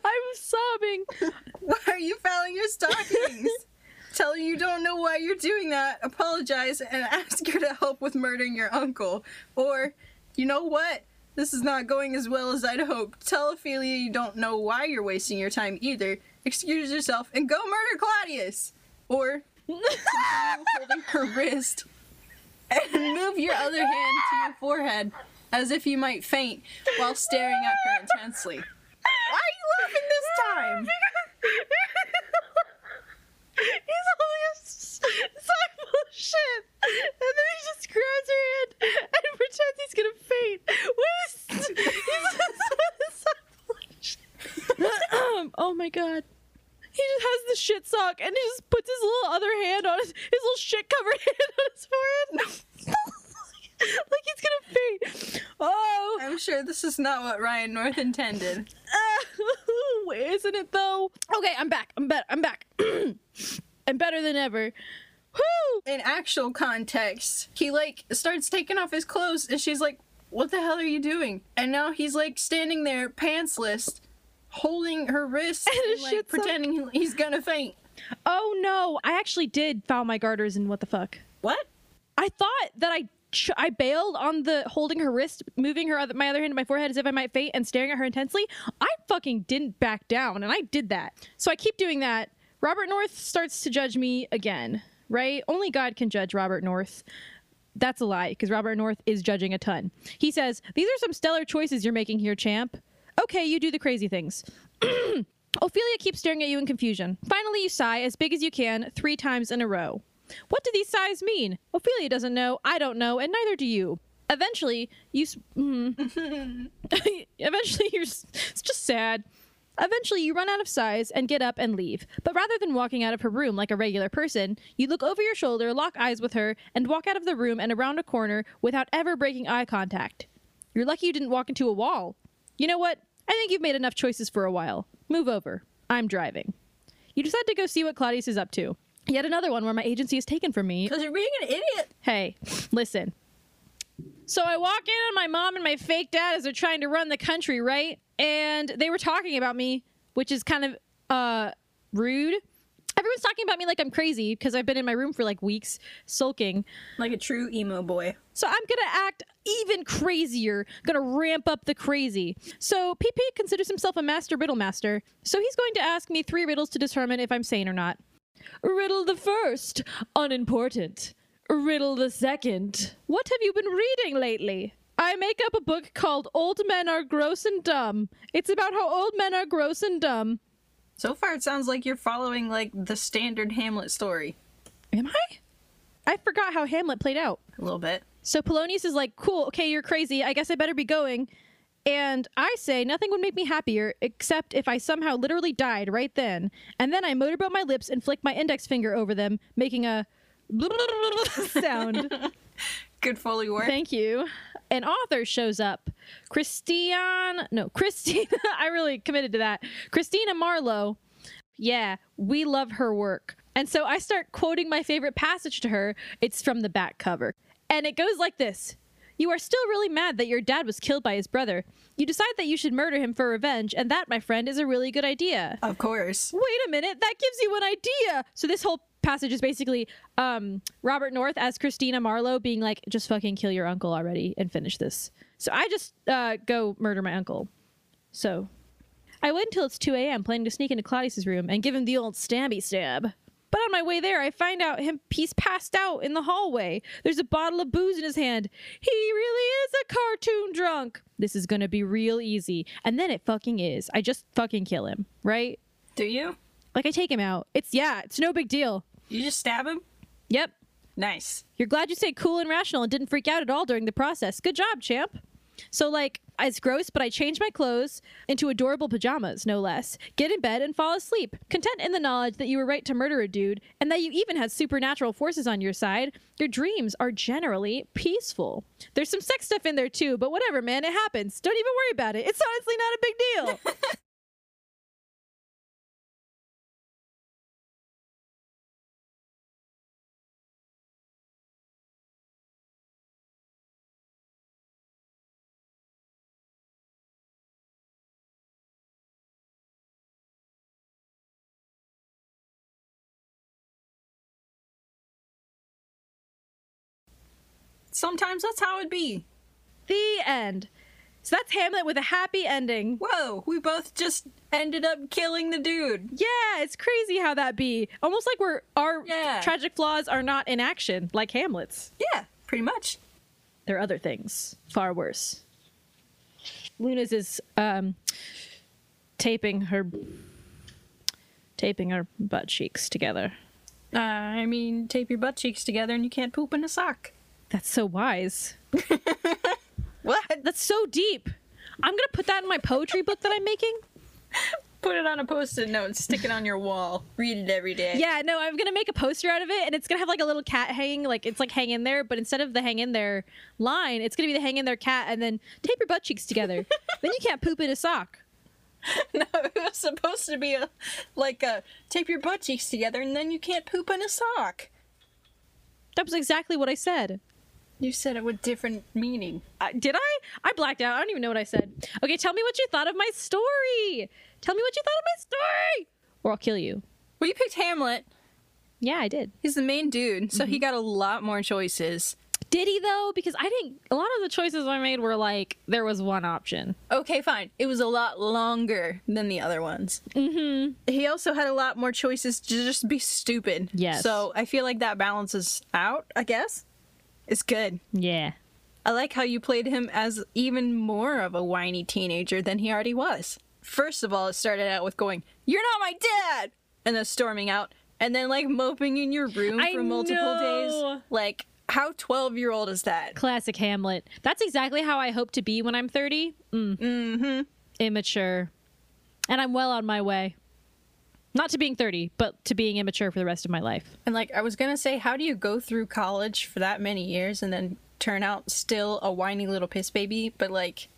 I'm sobbing. Why are you fouling your stockings? Tell her you don't know why you're doing that, apologize, and ask her to help with murdering your uncle. Or, you know what? This is not going as well as I'd hoped. Tell Ophelia you don't know why you're wasting your time either. Excuse yourself and go murder Claudius. Or, holding her wrist and move your other hand to your forehead as if you might faint while staring at her intensely. Why are you laughing this time? He's holding a s- sack full of shit, and then he just grabs her hand and pretends he's gonna faint. With his, he's with his sack full of shit. Oh my god. He just has the shit sock and he just puts his little other hand on his, his little shit covered hand on his forehead. like he's gonna faint. Oh, I'm sure this is not what Ryan North intended. uh, isn't it though? Okay, I'm back. I'm better. I'm back. I'm better than ever. Woo! In actual context, he like starts taking off his clothes and she's like, What the hell are you doing? And now he's like standing there, pantsless, holding her wrist And and, a like shit sock. pretending he's gonna faint. Oh no! I actually did foul my garters and what the fuck? What? I thought that I ch- I bailed on the holding her wrist, moving her other, my other hand to my forehead as if I might faint, and staring at her intensely. I fucking didn't back down, and I did that. So I keep doing that. Robert North starts to judge me again. Right? Only God can judge Robert North. That's a lie because Robert North is judging a ton. He says, These are some stellar choices you're making here, champ. Okay, you do the crazy things. Ophelia keeps staring at you in confusion. Finally, you sigh as big as you can three times in a row. What do these sighs mean? Ophelia doesn't know, I don't know, and neither do you. Eventually, you. mm. Eventually, you're. It's just sad. Eventually, you run out of sighs and get up and leave. But rather than walking out of her room like a regular person, you look over your shoulder, lock eyes with her, and walk out of the room and around a corner without ever breaking eye contact. You're lucky you didn't walk into a wall. You know what? I think you've made enough choices for a while. Move over. I'm driving. You decide to go see what Claudius is up to. Yet another one where my agency is taken from me. Because you're being an idiot. Hey, listen. So I walk in on my mom and my fake dad as they're trying to run the country, right? And they were talking about me, which is kind of uh rude. Everyone's talking about me like I'm crazy because I've been in my room for like weeks sulking. Like a true emo boy. So I'm gonna act even crazier, gonna ramp up the crazy. So PP considers himself a master riddle master, so he's going to ask me three riddles to determine if I'm sane or not. Riddle the first, unimportant. Riddle the second, what have you been reading lately? I make up a book called Old Men Are Gross and Dumb. It's about how old men are gross and dumb. So far, it sounds like you're following like the standard Hamlet story. Am I? I forgot how Hamlet played out. A little bit. So Polonius is like, cool, okay, you're crazy. I guess I better be going. And I say, nothing would make me happier except if I somehow literally died right then. And then I motorboat my lips and flick my index finger over them, making a sound. Good Foley work. Thank you. An author shows up. Christiane, no, Christina, I really committed to that. Christina Marlowe. Yeah, we love her work. And so I start quoting my favorite passage to her. It's from the back cover. And it goes like this You are still really mad that your dad was killed by his brother. You decide that you should murder him for revenge, and that, my friend, is a really good idea. of course. Wait a minute, that gives you an idea. So this whole passage is basically um, Robert North as Christina Marlowe being like, just fucking kill your uncle already and finish this. So I just uh, go murder my uncle. So I wait until it's 2 a.m., planning to sneak into Claudius's room and give him the old stabby stab. But on my way there, I find out him he's passed out in the hallway. There's a bottle of booze in his hand. He really is a cartoon drunk. This is gonna be real easy. And then it fucking is. I just fucking kill him, right? Do you? Like I take him out. It's yeah, it's no big deal. You just stab him? Yep. Nice. You're glad you stayed cool and rational and didn't freak out at all during the process. Good job, champ. So like it's gross, but I change my clothes into adorable pajamas, no less. Get in bed and fall asleep, content in the knowledge that you were right to murder a dude and that you even had supernatural forces on your side. Your dreams are generally peaceful. There's some sex stuff in there too, but whatever, man, it happens. Don't even worry about it. It's honestly not a big deal. Sometimes that's how it be. the end. So that's Hamlet with a happy ending. Whoa, we both just ended up killing the dude. Yeah, it's crazy how that be. Almost like we're our Yeah. tragic flaws are not in action, like Hamlet's. Yeah, pretty much. There are other things far worse. Luna's is um taping her taping her butt cheeks together. Uh, I mean, tape your butt cheeks together and you can't poop in a sock. That's so wise. What? That's so deep. I'm gonna put that in my poetry book that I'm making. Put it on a post-it note and stick it on your wall. Read it every day. Yeah, no, I'm gonna make a poster out of it, and it's gonna have like a little cat hanging, like it's like hang in there, but instead of the hang in there line, it's gonna be the hang in there cat, and then tape your butt cheeks together. then you can't poop in a sock. No, it was supposed to be a like a tape your butt cheeks together and then you can't poop in a sock. That was exactly what I said. You said it with different meaning. Uh, did I? I blacked out. I don't even know what I said. Okay, tell me what you thought of my story. Tell me what you thought of my story, or I'll kill you. Well, you picked Hamlet. Yeah, I did. He's the main dude, so he got a lot more choices. Did he though? Because I didn't. A lot of the choices I made were like there was one option. Okay, fine. It was a lot longer than the other ones. Mm-hmm. He also had a lot more choices to just be stupid. Yes. So I feel like that balances out, I guess. It's good. Yeah. I like how you played him as even more of a whiny teenager than he already was. First of all, it started out with going, You're not my dad! And then storming out, and then like moping in your room I for multiple know. days. Like, how 12 year old is that? Classic Hamlet. That's exactly how I hope to be when I'm 30. Mm. Mm-hmm. Immature. And I'm well on my way. Not to being 30, but to being immature for the rest of my life. And like, I was gonna say, how do you go through college for that many years and then turn out still a whiny little piss baby? But like,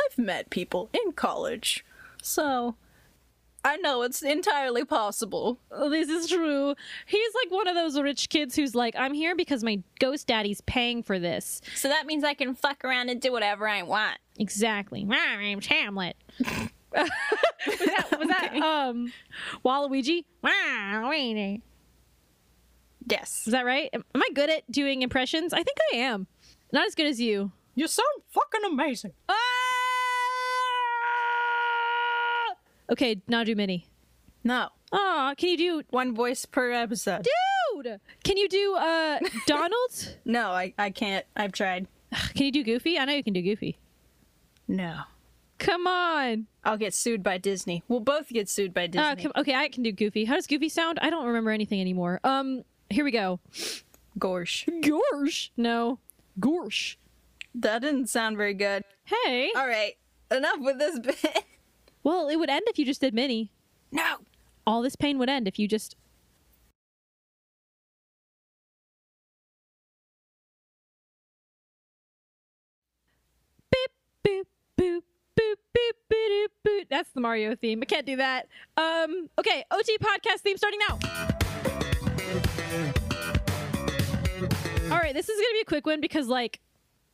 I've met people in college. So, I know it's entirely possible. Oh, This is true. He's like one of those rich kids who's like, I'm here because my ghost daddy's paying for this. So that means I can fuck around and do whatever I want. Exactly. My name's Hamlet. was that, was that um Waluigi? Waluigi. Yes. Is that right? Am am I good at doing impressions? I think I am. Not as good as you. You sound fucking amazing. Ah! Okay, now do Minnie. No. Aw, can you do One voice per episode. dude? Can you do uh Donald? No, I, I can't. I've tried. can you do Goofy? I know you can do Goofy. No. Come on. I'll get sued by Disney. We'll both get sued by Disney. Uh, come, okay, I can do Goofy. How does Goofy sound? I don't remember anything anymore. Um, here we go. Gorsh. Gorsh. No. Gorsh. That didn't sound very good. Hey. All right. Enough with this bit. Well, it would end if you just did Minnie. No. All this pain would end if you just. Beep, boop, boop, boop, boop, boop. That's the Mario theme. I can't do that. Um. Okay. OT podcast theme starting now. All right. This is gonna be a quick one because, like,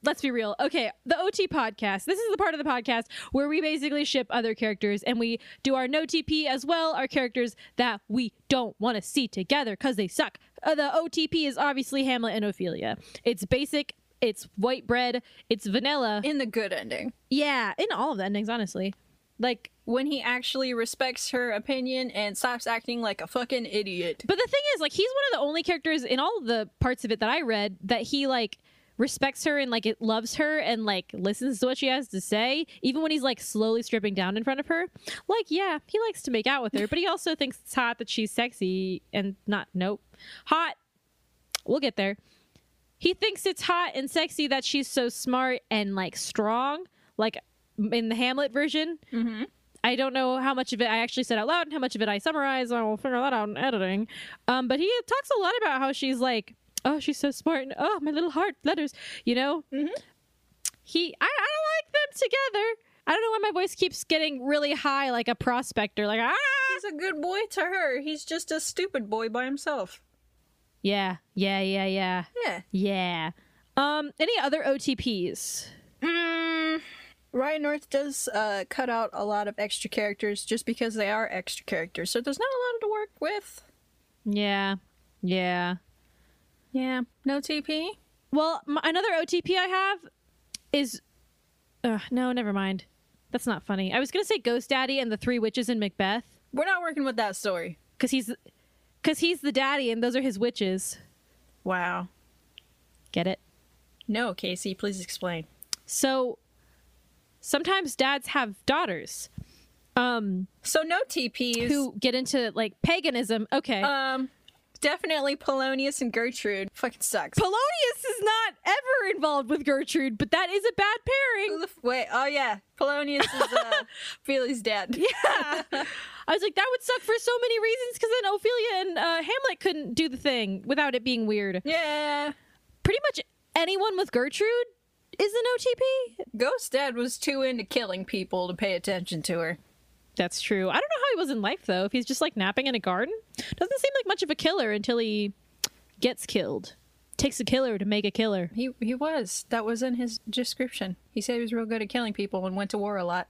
let's be real. Okay, the OT podcast. This is the part of the podcast where we basically ship other characters and we do our no TP as well, our characters that we don't want to see together because they suck. Uh, the OTP is obviously Hamlet and Ophelia. It's basic, it's white bread, it's vanilla. In the good ending. yeah, in all of the endings, honestly. Like, When he actually respects her opinion and stops acting like a fucking idiot. But the thing is, like, he's one of the only characters in all the parts of it that I read that he like respects her and like it loves her and like listens to what she has to say, even when he's like slowly stripping down in front of her. Like, yeah, he likes to make out with her, but he also thinks it's hot that she's sexy and not nope. Hot. We'll get there. He thinks it's hot and sexy that she's so smart and like strong, like in the Hamlet version. Mm-hmm. I don't know how much of it I actually said out loud and how much of it I summarized. I will figure that out in editing. Um, but he talks a lot about how she's like, oh, she's so smart, and oh, my little heart letters, You know, Mhm. he, I, I don't like them together. I don't know why my voice keeps getting really high, like a prospector. Like ah, He's a good boy to her. He's just a stupid boy by himself. Yeah, yeah, yeah, yeah, Yeah. yeah. Um, any other OTPs? Mm, Ryan North does uh, cut out a lot of extra characters just because they are extra characters, so there's not a lot to work with. Yeah, yeah. Yeah. No TP? Well, m- another OTP I have is. Uh, no, never mind. That's not funny. I was gonna say Ghost Daddy and the Three Witches in Macbeth We're not working with that story. because he's because he's the daddy and those are his witches. Wow. Get it? No, Kacie, please explain. So sometimes dads have daughters um So no TPs. who get into like paganism. Okay. Um, definitely Polonius and Gertrude. Fucking sucks. Polonius is not ever involved with Gertrude, but that is a bad pairing. Who the f- Wait, oh yeah, Polonius is uh, Feely's dad. Yeah. I was like, that would suck for so many reasons because then Ophelia and uh, Hamlet couldn't do the thing without it being weird. Yeah. Pretty much anyone with Gertrude is an OTP. Ghost dad was too into killing people to pay attention to her. That's true. I don't know how he was in life though. If he's just like napping in a garden, doesn't seem like much of a killer until he gets killed. Takes a killer to make a killer. He he was. That was in his description. He said he was real good at killing people and went to war a lot.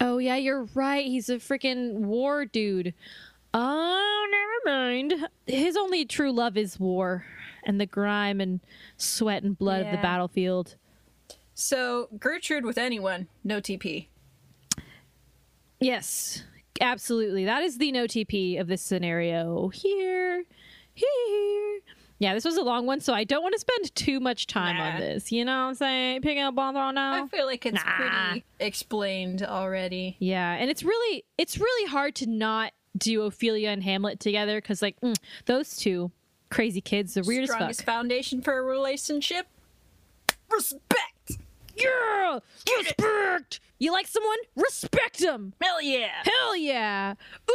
Oh yeah, you're right. He's a freaking war dude. Oh, never mind. His only true love is war and the grime and sweat and blood of the battlefield. So Gertrude with anyone, no TP. Yes, absolutely. That is the no TP of this scenario. Here, here. Yeah, this was a long one, so I don't want to spend too much time on this. You know what I'm saying? Picking up on that now. I feel like it's Nah. pretty explained already. Yeah, and it's really it's really hard to not do Ophelia and Hamlet together because like mm, those two crazy kids, the weirdest Strongest fuck. foundation for a relationship. Respect. Yeah, respect. You like someone? Respect them. Hell yeah. Hell yeah!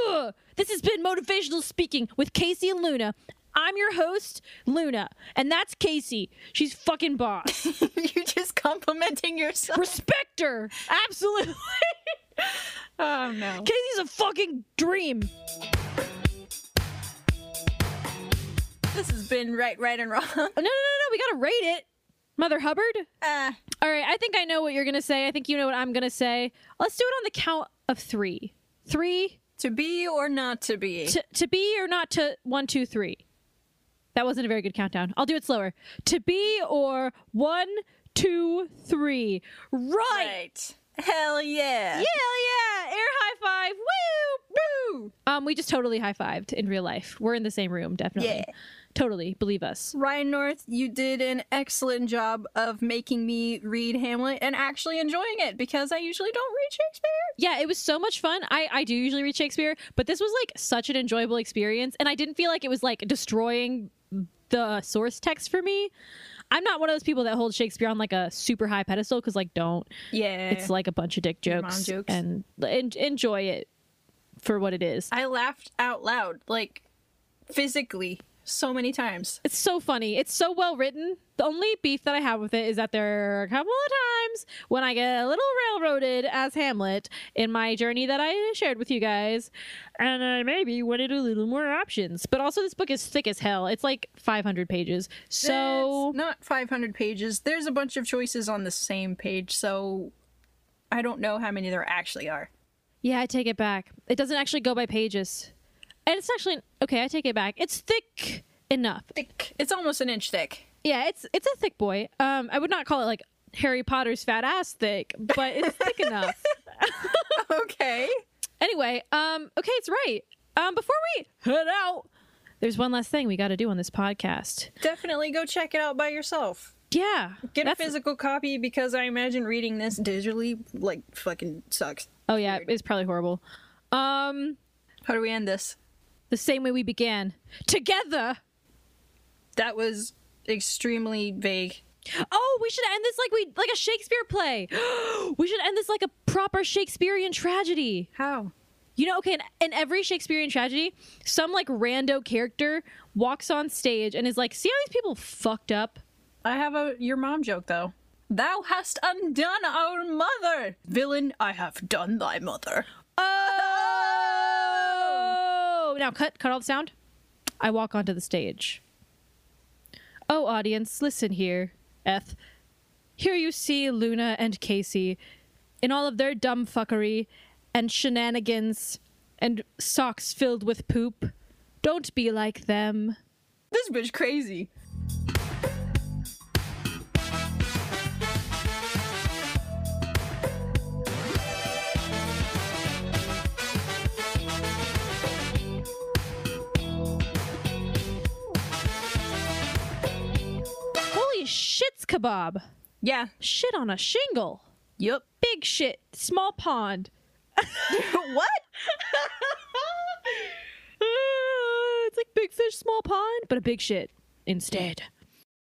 Ugh. This has been motivational speaking with Kacie and Luna. I'm your host, Luna, and that's Kacie. She's fucking boss. You're just complimenting yourself. Respect her, absolutely. Oh no. Kacie's a fucking dream. This has been Write, Right, and Wrong. No, no, no, no. We gotta rate it. Mother Hubbard. Ah, All right. I think I know what you're gonna say. I think you know what I'm gonna say. Let's do it on the count of three. Three to be or not to be. to to be or not to. One, two, three. That wasn't a very good countdown. I'll do it slower. To be or one, two, three. Right. right. Hell yeah. Hell yeah! Air high five! Woo! Woo! Um, we just totally high fived in real life. We're in the same room, definitely. Yeah. Totally, believe us. Ryan North, you did an excellent job of making me read Hamlet and actually enjoying it because I usually don't read Shakespeare. Yeah, it was so much fun. I I do usually read Shakespeare, but this was like such an enjoyable experience, and I didn't feel like it was like destroying the source text for me. I'm not one of those people that hold Shakespeare on like a super high pedestal because like don't. Yeah. It's like a bunch of dick jokes, jokes. and en- enjoy it for what it is. I laughed out loud, like physically, so many times. It's so funny. It's so well written. The only beef that I have with it is that there are a couple of times when I get a little railroaded as Hamlet in my journey that I shared with you guys, and I maybe wanted a little more options. But also, this book is thick as hell. It's like 500 pages. So It's not 500 pages. There's a bunch of choices on the same page, so I don't know how many there actually are. yeah, I take it back. It doesn't actually go by pages, and it's actually okay. I take it back. It's thick enough. Thick. It's almost an inch thick. Yeah, it's it's a thick boy. Um, I would not call it like Harry Potter's fat ass thick, but it's thick enough. Okay. Anyway, um, okay, it's right. Um, before we head out, there's one last thing we got to do on this podcast. Definitely go check it out by yourself. Yeah, Get a physical copy because I imagine reading this digitally like fucking sucks. Oh yeah, it's probably horrible. Um, How do we end this? The same way we began, together. That was extremely vague. Oh, we should end this like we like a Shakespeare play. we should end this like a proper Shakespearean tragedy. How? You know, okay, in, in every Shakespearean tragedy, some like rando character walks on stage and is like, "See how these people fucked up." I have a your mom joke though. Thou hast undone our mother. Villain, I have done thy mother. Oh! Now cut cut all the sound. I walk onto the stage. Oh, audience, listen here, Eth. Here you see Luna and Kacie in all of their dumb fuckery and shenanigans and socks filled with poop. Don't be like them. This bitch crazy. Shits kebab. Yeah. Shit on a shingle. Yup. Big shit. Small pond. what? Uh, it's like big fish, small pond, but a big shit instead.